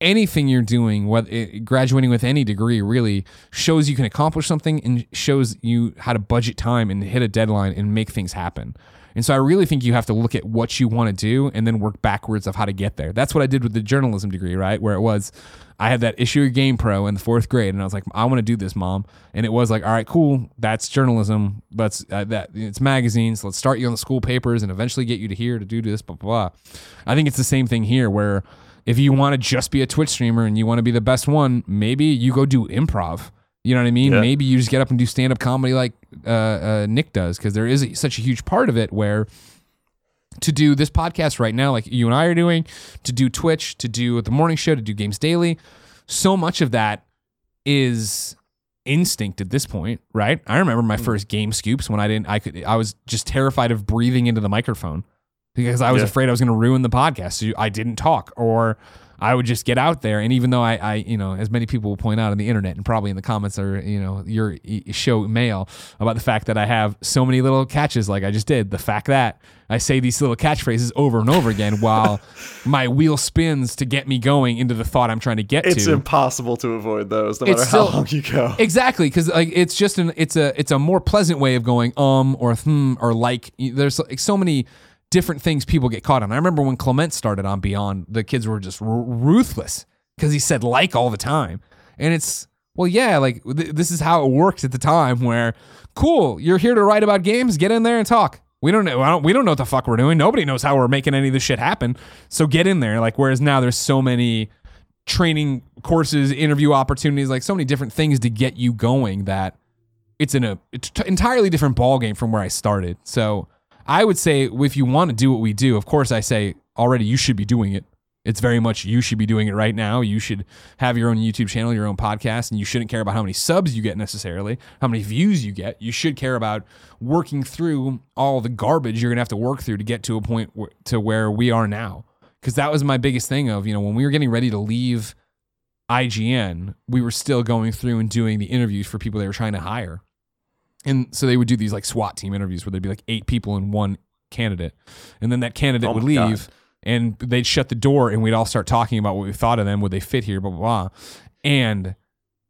anything you're doing, whether eh, graduating with any degree, really shows you can accomplish something and shows you how to budget time and hit a deadline and make things happen. And so I really think you have to look at what you want to do and then work backwards of how to get there. That's what I did with the journalism degree, right? Where it was I had that issue of Game Pro in the fourth grade, and I was like, I want to do this, mom. And it was like, all right, cool, that's journalism. Let's uh, that it's magazines. Let's start you on the school papers and eventually get you to here to do this. Blah blah. blah. I think it's the same thing here, where if you want to just be a Twitch streamer and you want to be the best one, maybe you go do improv. You know what I mean? Yeah. Maybe you just get up and do stand up comedy like uh, uh, Nick does, because there is a, such a huge part of it where to do this podcast right now, like you and I are doing, to do Twitch, to do the morning show, to do Games Daily, so much of that is instinct at this point, right? I remember my hmm. first game scoops when I didn't, I could, I was just terrified of breathing into the microphone because I was yeah. afraid I was going to ruin the podcast. So I didn't talk or I would just get out there. And even though I, I, you know, as many people will point out on the internet and probably in the comments or, you know, your show mail about the fact that I have so many little catches like I just did, the fact that I say these little catchphrases over and over again while <laughs> my wheel spins to get me going into the thought I'm trying to get it's to. It's impossible to avoid those no it's matter still, how long you go. Exactly. Cause like, it's just an, it's a, it's a more pleasant way of going, um, or hmm, or like, there's like so many, different things people get caught on. I remember when Clement started on Beyond, the kids were just r- ruthless because he said like all the time. And it's, well, yeah, like th- this is how it works at the time where, cool, you're here to write about games, get in there and talk. We don't know. Don't, we don't know what the fuck we're doing. Nobody knows how we're making any of this shit happen. So get in there. Like, whereas now there's so many training courses, interview opportunities, like so many different things to get you going that it's in a it's t- entirely different ball game from where I started. So I would say if you want to do what we do, of course, I say already you should be doing it. It's very much you should be doing it right now. You should have your own YouTube channel, your own podcast, and you shouldn't care about how many subs you get necessarily, how many views you get. You should care about working through all the garbage you're going to have to work through to get to a point to where we are now. Because that was my biggest thing of, you know, when we were getting ready to leave IGN, we were still going through and doing the interviews for people they were trying to hire. And so they would do these like SWAT team interviews where there'd be like eight people and one candidate. And then that candidate oh would leave God. and they'd shut the door and we'd all start talking about what we thought of them. Would they fit here? Blah, blah, blah. And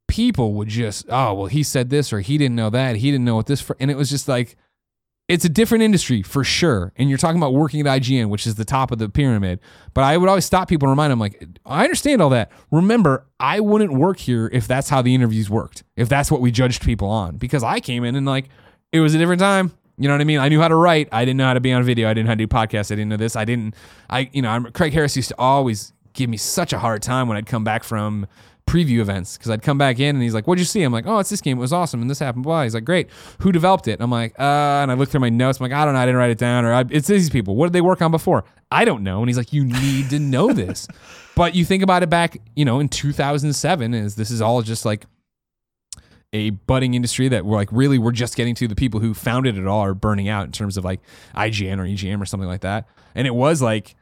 people would just, oh, well, he said this or he didn't know that. He didn't know what this for. And it was just like, it's a different industry for sure. And you're talking about working at IGN, which is the top of the pyramid. But I would always stop people and remind them, like, I understand all that. Remember, I wouldn't work here if that's how the interviews worked, if that's what we judged people on. Because I came in and, like, it was a different time. You know what I mean? I knew how to write. I didn't know how to be on video. I didn't know how to do podcasts. I didn't know this. I didn't, I, you know, I'm, Craig Harris used to always give me such a hard time when I'd come back from preview events because I'd come back in and he's like, "What'd you see?" I'm like, "Oh, it's this game. It was awesome, and this happened." Blah. He's like, "Great. Who developed it?" I'm like, "Uh," and I look through my notes. I'm like, "I don't know. I didn't write it down." Or it's these people. What did they work on before? I don't know. And he's like, "You need to know this." <laughs> but you think about it back, you know, in 2007, is this is all just like a budding industry that we're like really we're just getting to the people who founded it all are burning out in terms of like IGN or EGM or something like that. And it was like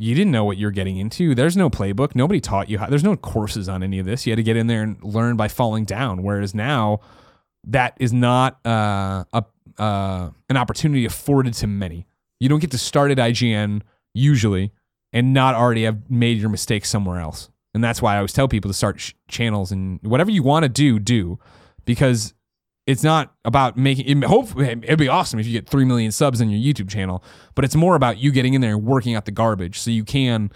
you didn't know what you're getting into. There's no playbook. Nobody taught you how. There's no courses on any of this. You had to get in there and learn by falling down. Whereas now, that is not uh, a uh, an opportunity afforded to many. You don't get to start at IGN usually and not already have made your mistakes somewhere else. And that's why I always tell people to start sh- channels and whatever you want to do, do because it's not about making. Hopefully, it'd be awesome if you get three million subs on your YouTube channel, but it's more about you getting in there and working out the garbage so you can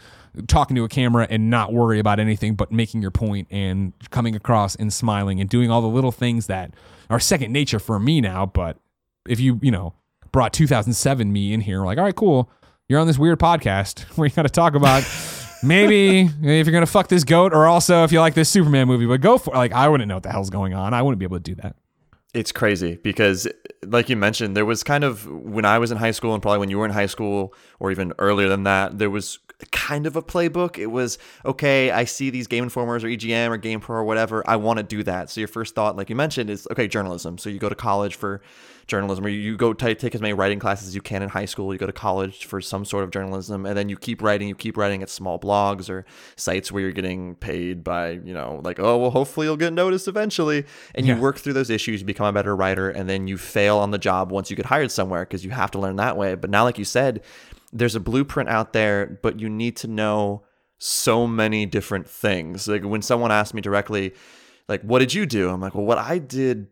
talking to a camera and not worry about anything but making your point and coming across and smiling and doing all the little things that are second nature for me now. But if you you know brought 2007 me in here, like all right, cool, you're on this weird podcast where you got to talk about. <laughs> maybe if you're gonna fuck this goat, or also if you like this Superman movie, but go for like I wouldn't know what the hell's going on. I wouldn't be able to do that. It's crazy because, like you mentioned, there was kind of when I was in high school and probably when you were in high school or even earlier than that, there was kind of a playbook. It was okay. I see these Game Informers or EGM or GamePro or whatever. I want to do that. So your first thought, like you mentioned, is okay, journalism. So you go to college for journalism, or you go t- take as many writing classes as you can in high school. You go to college for some sort of journalism, and then you keep writing. You keep writing at small blogs or sites where you're getting paid by, you know, like oh well, hopefully you'll get noticed eventually. And yeah. you work through those issues, you become a better writer, and then you fail on the job once you get hired somewhere because you have to learn that way. But now, like you said, there's a blueprint out there, but you need to know so many different things. Like when someone asked me directly, like, what did you do? I'm like, well, what I did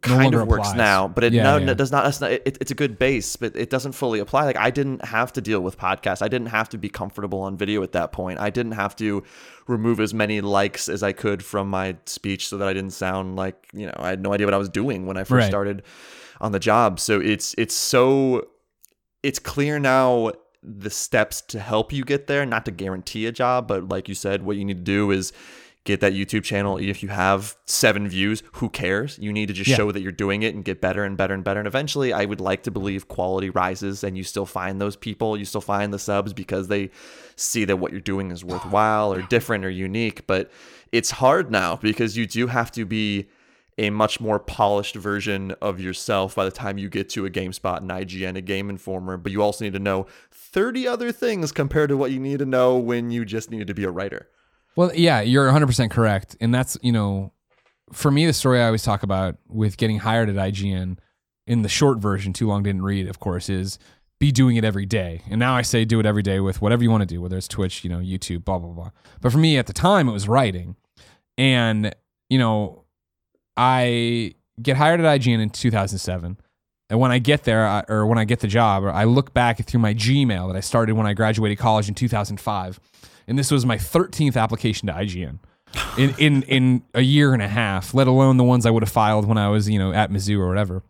kind no of works applies. now, but it yeah, no, yeah. does not. It's, not it, it's a good base, but it doesn't fully apply. Like I didn't have to deal with podcasts. I didn't have to be comfortable on video at that point. I didn't have to remove as many likes as I could from my speech so that I didn't sound like you know I had no idea what I was doing when I first right. started on the job. So it's it's so it's clear now the steps to help you get there, not to guarantee a job, but like you said, what you need to do is get that YouTube channel. If you have seven views, who cares? You need to just yeah. show that you're doing it and get better and better and better. And eventually, I would like to believe quality rises and you still find those people, you still find the subs because they see that what you're doing is worthwhile or different or unique. But it's hard now because you do have to be a much more polished version of yourself by the time you get to a GameSpot, an IGN, a Game Informer. But you also need to know 30 other things compared to what you need to know when you just needed to be a writer. Well, yeah, you're 100% correct. And that's, you know, for me, the story I always talk about with getting hired at IGN in the short version, too long didn't read, of course, is be doing it every day. And now I say do it every day with whatever you want to do, whether it's Twitch, you know, YouTube, blah, blah, blah. But for me at the time, it was writing. And, you know, I get hired at IGN in 2007. And when I get there, I, or when I get the job, I look back through my Gmail that I started when I graduated college in 2005 and this was my 13th application to IGN in in in a year and a half. Let alone the ones I would have filed when I was you know at Mizzou or whatever.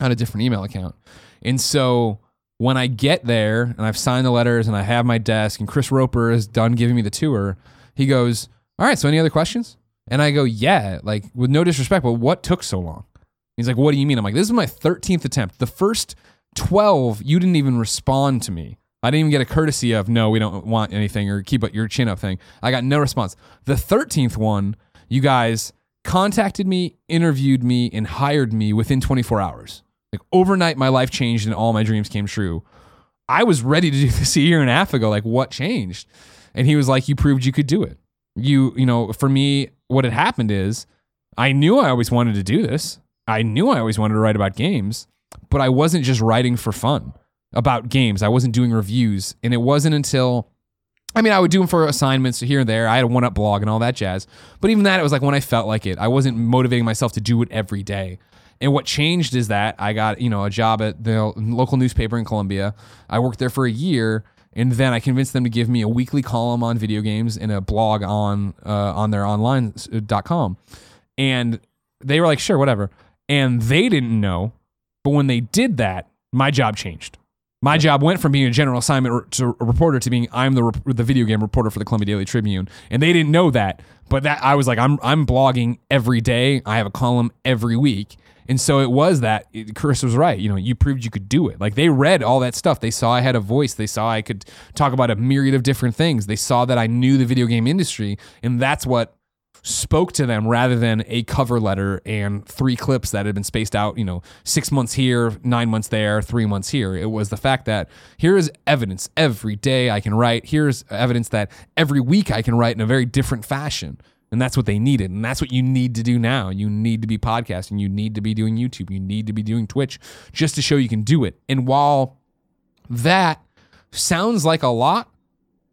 Had a different email account, and so when I get there and I've signed the letters and I have my desk and Chris Roper is done giving me the tour, he goes, "All right, so any other questions?" And I go, "Yeah." Like with no disrespect, but what took so long? He's like, "What do you mean?" I'm like, "This is my 13th attempt. The first 12, you didn't even respond to me." I didn't even get a courtesy of no, we don't want anything or keep your chin up thing. I got no response. The 13th one, you guys contacted me, interviewed me, and hired me within 24 hours. Like overnight, my life changed and all my dreams came true. I was ready to do <laughs> this a year and a half ago. Like, what changed? And he was like, You proved you could do it. You, you know, for me, what had happened is I knew I always wanted to do this. I knew I always wanted to write about games, but I wasn't just writing for fun about games. I wasn't doing reviews. And it wasn't until, I mean, I would do them for assignments here and there. I had a one up blog and all that jazz. But even that, it was like when I felt like it. I wasn't motivating myself to do it every day. And what changed is that I got, you know, a job at the local newspaper in Columbia. I worked there for a year. And then I convinced them to give me a weekly column on video games and a blog on uh, on their online.com. And they were like, sure, whatever. And they didn't know. But when they did that, my job changed My job went from being a general assignment to a reporter to being I'm the the video game reporter for the Columbia Daily Tribune, and they didn't know that. But that I was like, I'm I'm blogging every day. I have a column every week, and so it was that it- Chris was right. You know, you proved you could do it. Like they read all that stuff. They saw I had a voice. They saw I could talk about a myriad of different things. They saw that I knew the video game industry, and that's what spoke to them rather than a cover letter and three clips that had been spaced out, you know, six months here, nine months there, three months here. It was the fact that here is evidence every day I can write. Here's evidence that every week I can write in a very different fashion. And that's what they needed. And that's what you need to do now. You need to be podcasting. You need to be doing YouTube. You need to be doing Twitch just to show you can do it. And while that sounds like a lot,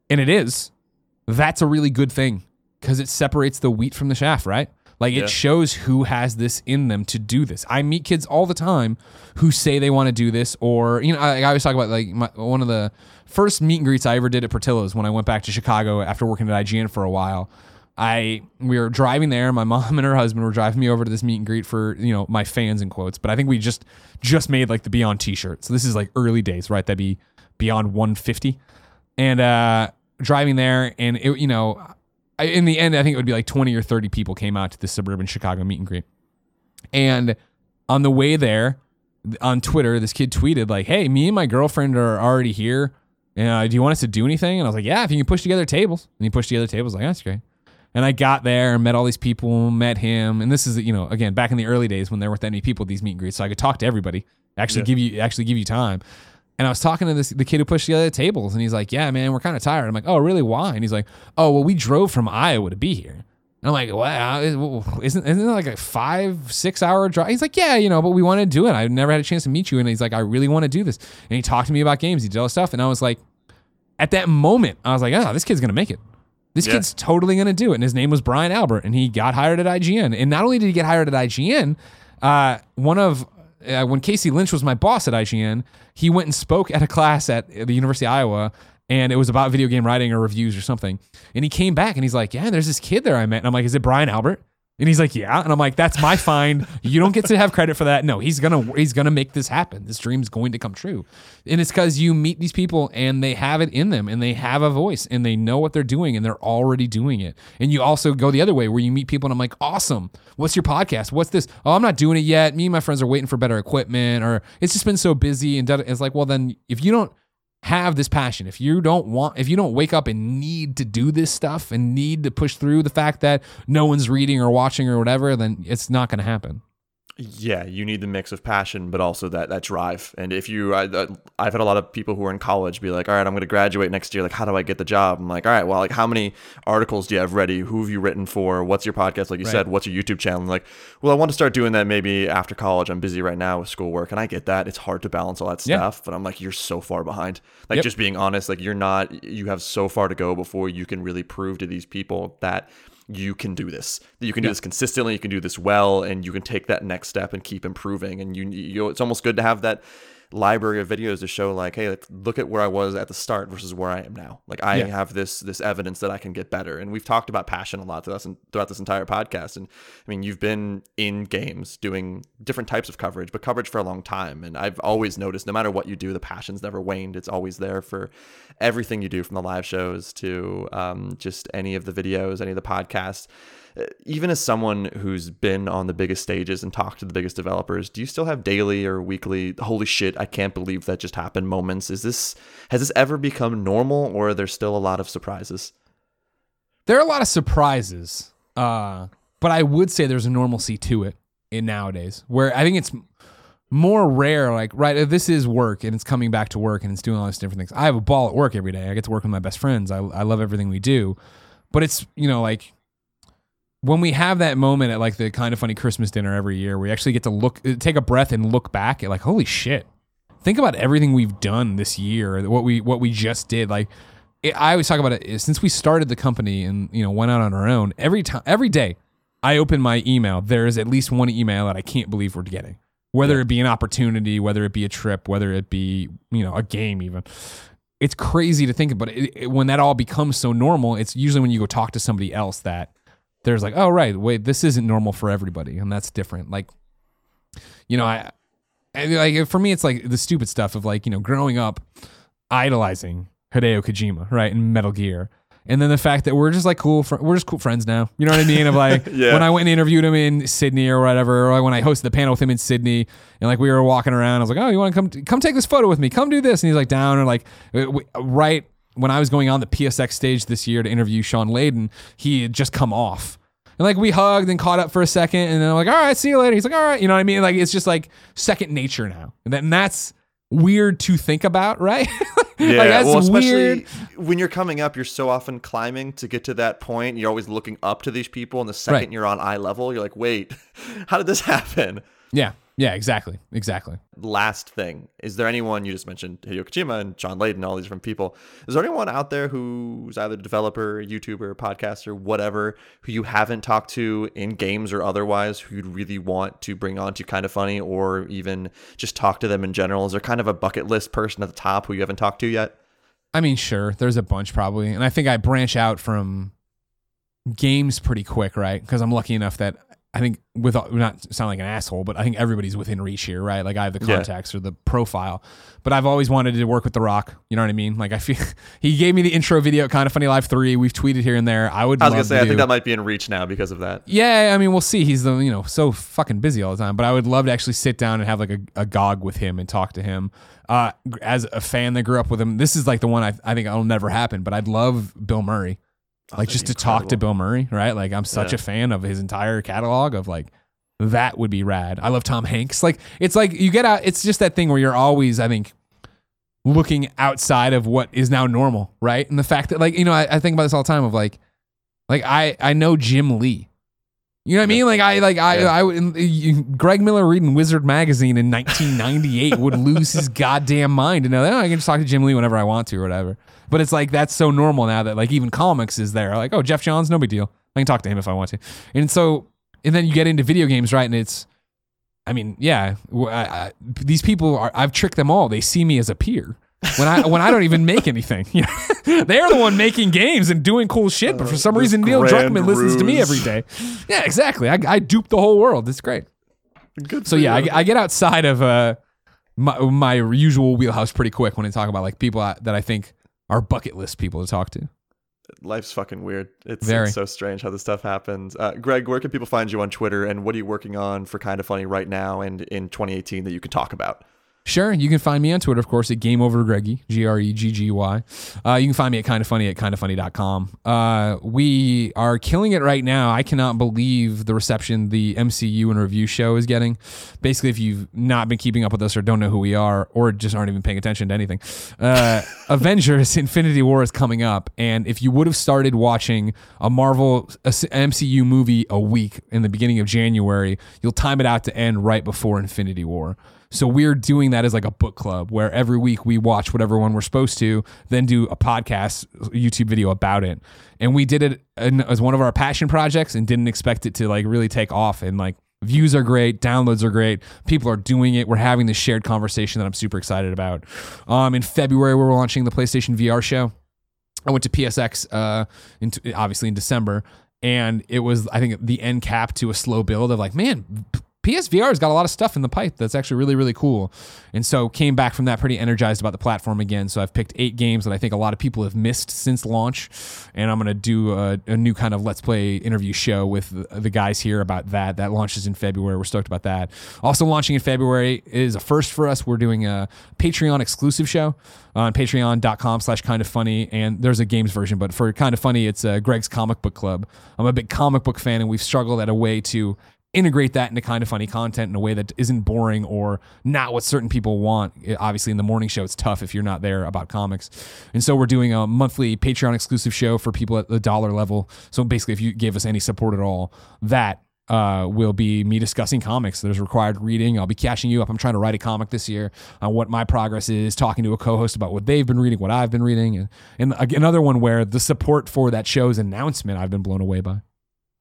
and it is, that's a really good thing because it separates the wheat from the chaff, right? Like Yeah. it shows who has this in them to do this. I meet kids all the time who say they want to do this, or you know, I, I always talk about like my, one of the first meet and greets I ever did at Portillo's when I went back to Chicago after working at IGN for a while. I we were driving there. My <laughs> mom and her husband were driving me over to this meet and greet for you know my fans in quotes, but I think we just just made like the Beyond T-shirt. So this is like early days, right? That'd be Beyond 150, and uh, driving there, and it you know, I, in the end, I think it would be like 20 or 30 people came out to the suburban Chicago meet and greet, and on the way there, on Twitter, this kid tweeted like, "Hey, me and my girlfriend are already here. Uh, do you want us to do anything?" And I was like, "Yeah, if you can push together tables." And he pushed together tables. Like that's great. And I got there and met all these people, met him. And this is, you know, again, back in the early days when there weren't that many people at these meet and greets. So I could talk to everybody, actually Yeah. give you actually give you time. And I was talking to this the kid who pushed the other tables, and he's like, Yeah, man, we're kind of tired. I'm like, Oh, really? Why? And he's like, Oh, well, we drove from Iowa to be here. And I'm like, wow, isn't isn't it like a five, six hour drive? He's like, yeah, you know, but we want to do it. I never had a chance to meet you. And he's like, I really want to do this. And he talked to me about games. He did all this stuff. And I was like, at that moment, I was like, oh, this kid's going to make it. This Yeah. kid's totally going to do it. And his name was Brian Albert. And he got hired at IGN. And not only did he get hired at IGN, uh, one of, uh, when Casey Lynch was my boss at IGN, he went and spoke at a class at the University of Iowa. And it was about video game writing or reviews or something. And he came back and he's like, Yeah, there's this kid there I met. And I'm like, Is it Brian Albert? And he's like, "Yeah," and I'm like, "That's my find. You don't get to have credit for that. No, he's gonna he's gonna make this happen. This dream's going to come true, and it's because you meet these people and they have it in them and they have a voice and they know what they're doing and they're already doing it. And you also go the other way where you meet people and I'm like, "Awesome, what's your podcast? What's this? Oh, I'm not doing it yet. Me and my friends are waiting for better equipment, or it's just been so busy." And it's like, well, then if you don't have this passion. If you don't want if you don't wake up and need to do this stuff and need to push through the fact that no one's reading or watching or whatever then it's not going to happen Yeah, you need the mix of passion, but also that that drive. And if you, I, I've had a lot of people who are in college be like, "All right, I'm going to graduate next year. Like, how do I get the job?" I'm like, "All right, well, like, how many articles do you have ready? Who have you written for? What's your podcast? Like you Right. said, what's your YouTube channel?" I'm like, well, I want to start doing that maybe after college. I'm busy right now with schoolwork, and I get that. It's hard to balance all that Yeah. stuff, but I'm like, you're so far behind. Like, Yep. just being honest, like you're not. You have so far to go before you can really prove to these people that you can do this you can do Yeah. this consistently you can do this well and you can take that next step and keep improving and you, you it's almost good to have that library of videos to show like hey look at where i was at the start versus where i am now. Like i Yeah. have this this evidence that i can get better. And we've talked about passion a lot throughout, throughout this entire podcast. And i mean you've been in games doing different types of coverage but coverage for a long time. And i've always noticed no matter what you do the passion's never waned. It's always there for everything you do from the live shows to um, just any of the videos any of the podcasts even as someone who's been on the biggest stages and talked to the biggest developers, do you still have daily or weekly holy shit, I can't believe that just happened moments? Is this has this ever become normal or are there still a lot of surprises? there are a lot of surprises uh, but i would say there's a normalcy to it in nowadays where i think it's more rare like right if this is work and it's coming back to work and it's doing all these different things i have a ball at work every day i get to work with my best friends i, I love everything we do but it's you know like when we have that moment at like the kind of funny christmas dinner every year we actually get to look uh, take a breath and look back at like holy shit. Think about everything we've done this year what we what we just did like it, i always talk about it eh, since we started the company and you know went out on our own every time every day i open my email there is at least one email that i can't believe we're getting. Whether it be an opportunity whether it be a trip whether it be you know a game even. It's crazy to think about it, it when that all becomes so normal it's usually when you go talk to somebody else that there's like oh right wait this isn't normal for everybody and that's different like you know i and, like for me, it's like the stupid stuff of like you know growing up idolizing Hideo Kojima, right, in Metal Gear. And then the fact that we're just like cool, fr- we're just cool friends now. You know what I mean? Of like <laughs> Yeah. when I went and interviewed him in Sydney or whatever, or like when I hosted the panel with him in Sydney, and like we were walking around, I was like, "Oh, you want to come come take this photo with me? Come do this." And he's like down, or like uh, right when I was going on the PSX stage this year to interview Shawn Layden, he had just come off. And like we hugged and caught up for a second, and then I'm like, all right, see you later. He's like, all right, you know what I mean? Like it's just like second nature now, and, that, and that's weird to think about, right? <laughs> Yeah, like that's well, especially weird. when you're coming up, you're so often climbing to get to that point. You're always looking up to these people, and the second Right. you're on eye level, you're like, "Wait, <laughs> how did this happen?" Yeah, yeah, exactly, exactly. Last thing, is there anyone you just mentioned Hideo Kojima and John Layden, all these different people? Is there anyone out there who's either a developer, YouTuber, podcaster, whatever, who you haven't talked to in games or otherwise, who you'd really want to bring on to kind of funny, or even just talk to them in general? Is there kind of a bucket list person at the top who you haven't talked to yet? I mean, sure, there's a bunch probably, and I think I branch out from games pretty quick, right? Because I'm lucky enough that I think with not sound like an asshole, but I think everybody's within reach here, right? Like I have the Yeah. contacts or the profile, but I've always wanted to work with The Rock. You know what I mean? Like I feel <laughs> he gave me the intro video, kind of funny live three. We've tweeted here and there. I would. I was love gonna say, to I think that might be in reach now because of that. Yeah, I mean, we'll see. He's the you know so fucking busy all the time, but I would love to actually sit down and have like a, a gog with him and talk to him. Uh, as a fan that grew up with him, this is like the one I, I think it'll never happen. But I'd love Bill Murray, like just to talk to. Bill Murray, right? Like I'm such Yeah. a fan of his entire catalog of like that would be rad. I love Tom Hanks. Like it's like you get out. It's just that thing where you're always, I think, looking outside of what is now normal, right? And the fact that like you know, I, I think about this all the time of like, like I I know Jim Lee. You know what I mean? Like I like I Yeah. I would you, Greg Miller reading Wizard magazine in 1998 would lose his <laughs> goddamn mind to know that oh, I can just talk to Jim Lee whenever I want to or whatever. But it's like that's so normal now that like even comics is there. Like oh Geoff Johns, no big deal. I can talk to him if I want to. And so and then you get into video games, right? And it's I mean, yeah, I- I- these people are. I've tricked them all. They see me as a peer when I when I don't even make anything. <laughs> You know? <laughs> They're the one making games and doing cool shit, but for some this reason Neil Druckmann listens to me every day. Yeah, exactly. I, I duped the whole world. It's great. Good So yeah. I, I get outside of uh my, my usual wheelhouse pretty quick when I talk about like people I, that I think are bucket list people to talk to. life's fucking weird. It's, it's so strange how this stuff happens. Uh, Greg, where can people find you on Twitter, and what are you working on for Kind of Funny right now and in 2018 that you can talk about? Sure, you can find me on Twitter, of course, at Game Over Greggy, G R E G G Y. Uh, you can find me at Kinda Funny at kindoffunny.com. Uh, we are killing it right now. I cannot believe the reception the MCU and review show is getting. Basically, if you've not been keeping up with us or don't know who we are or just aren't even paying attention to anything, uh, <laughs> Avengers Infinity War is coming up. And if you would have started watching a Marvel a MCU movie a week in the beginning of January, you'll time it out to end right before Infinity War. So we're doing that as like a book club where every week we watch whatever one we're supposed to, then do a podcast, YouTube video about it. And we did it as one of our passion projects and didn't expect it to like really take off. And like views are great, downloads are great, people are doing it. We're having this shared conversation that I'm super excited about. Um, in February, we're launching the PlayStation VR show. I went to PSX, uh, in obviously in December, and it was I think the end cap to a slow build of like, man, PSVR's got a lot of stuff in the pipe that's actually really really cool, and so came back from that pretty energized about the platform again. So I've picked eight games that I think a lot of people have missed since launch, and I'm gonna do a, a new kind of let's play interview show with the, the guys here about that. That launches in February. We're stoked about that. Also launching in February is a first for us. We're doing a Patreon exclusive show on patreon.com slash kind of funny and there's a games version but for kind of funny it's uh, greg's comic book club i'm a big comic book fan and we've struggled at a way to integrate that into kind of funny content in a way that isn't boring or not what certain people want obviously in the morning show it's tough if you're not there about comics and so we're doing a monthly patreon exclusive show for people at the dollar level so basically if you gave us any support at all that uh, will be me discussing comics. There's required reading. I'll be cashing you up. I'm trying to write a comic this year on what my progress is, talking to a co-host about what they've been reading, what I've been reading, and, and another one where the support for that show's announcement I've been blown away by.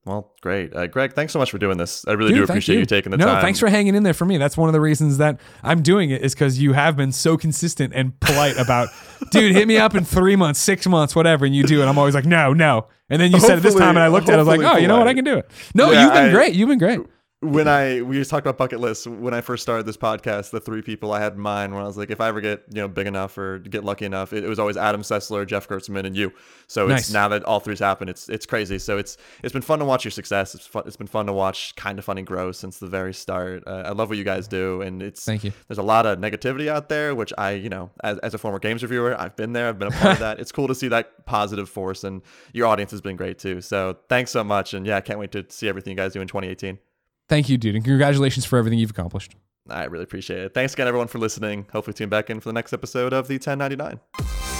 Well, great. Uh, Greg, thanks so much for doing this. I really Dude, do appreciate you. taking the no, time. thanks for hanging in there for me. That's one of the reasons that I'm doing it is because you have been so consistent and polite about, <laughs> dude, hit me up in three months, six months, whatever, and you do it. I'm always like, no, no. And then you said it this time, and I looked at it, I was like, oh, hopefully you know what, I can do it. No, Yeah, you've been I- great. You've been great. When I we just talked about bucket lists when I first started this podcast, the three people I had in mind when I was like, if I ever get you know big enough or get lucky enough, it, it was always Adam Sessler, Jeff Gerstmann, and you. So Nice. it's now that all three's happened, it's it's crazy. So it's it's been fun to watch your success. It's fun, it's been fun to watch kind of funny grow since the very start. Uh, I love what you guys do, and it's Thank you. There's a lot of negativity out there, which I you know as, as a former games reviewer, I've been there. I've been a part of <laughs> that. It's cool to see that positive force, and your audience has been great too. So thanks so much, and yeah, I can't wait to see everything you guys do in 2018. Thank you, dude, and congratulations for everything you've accomplished. I really appreciate it. Thanks again, everyone, for listening. Hopefully, tune back in for the next episode of the 1099.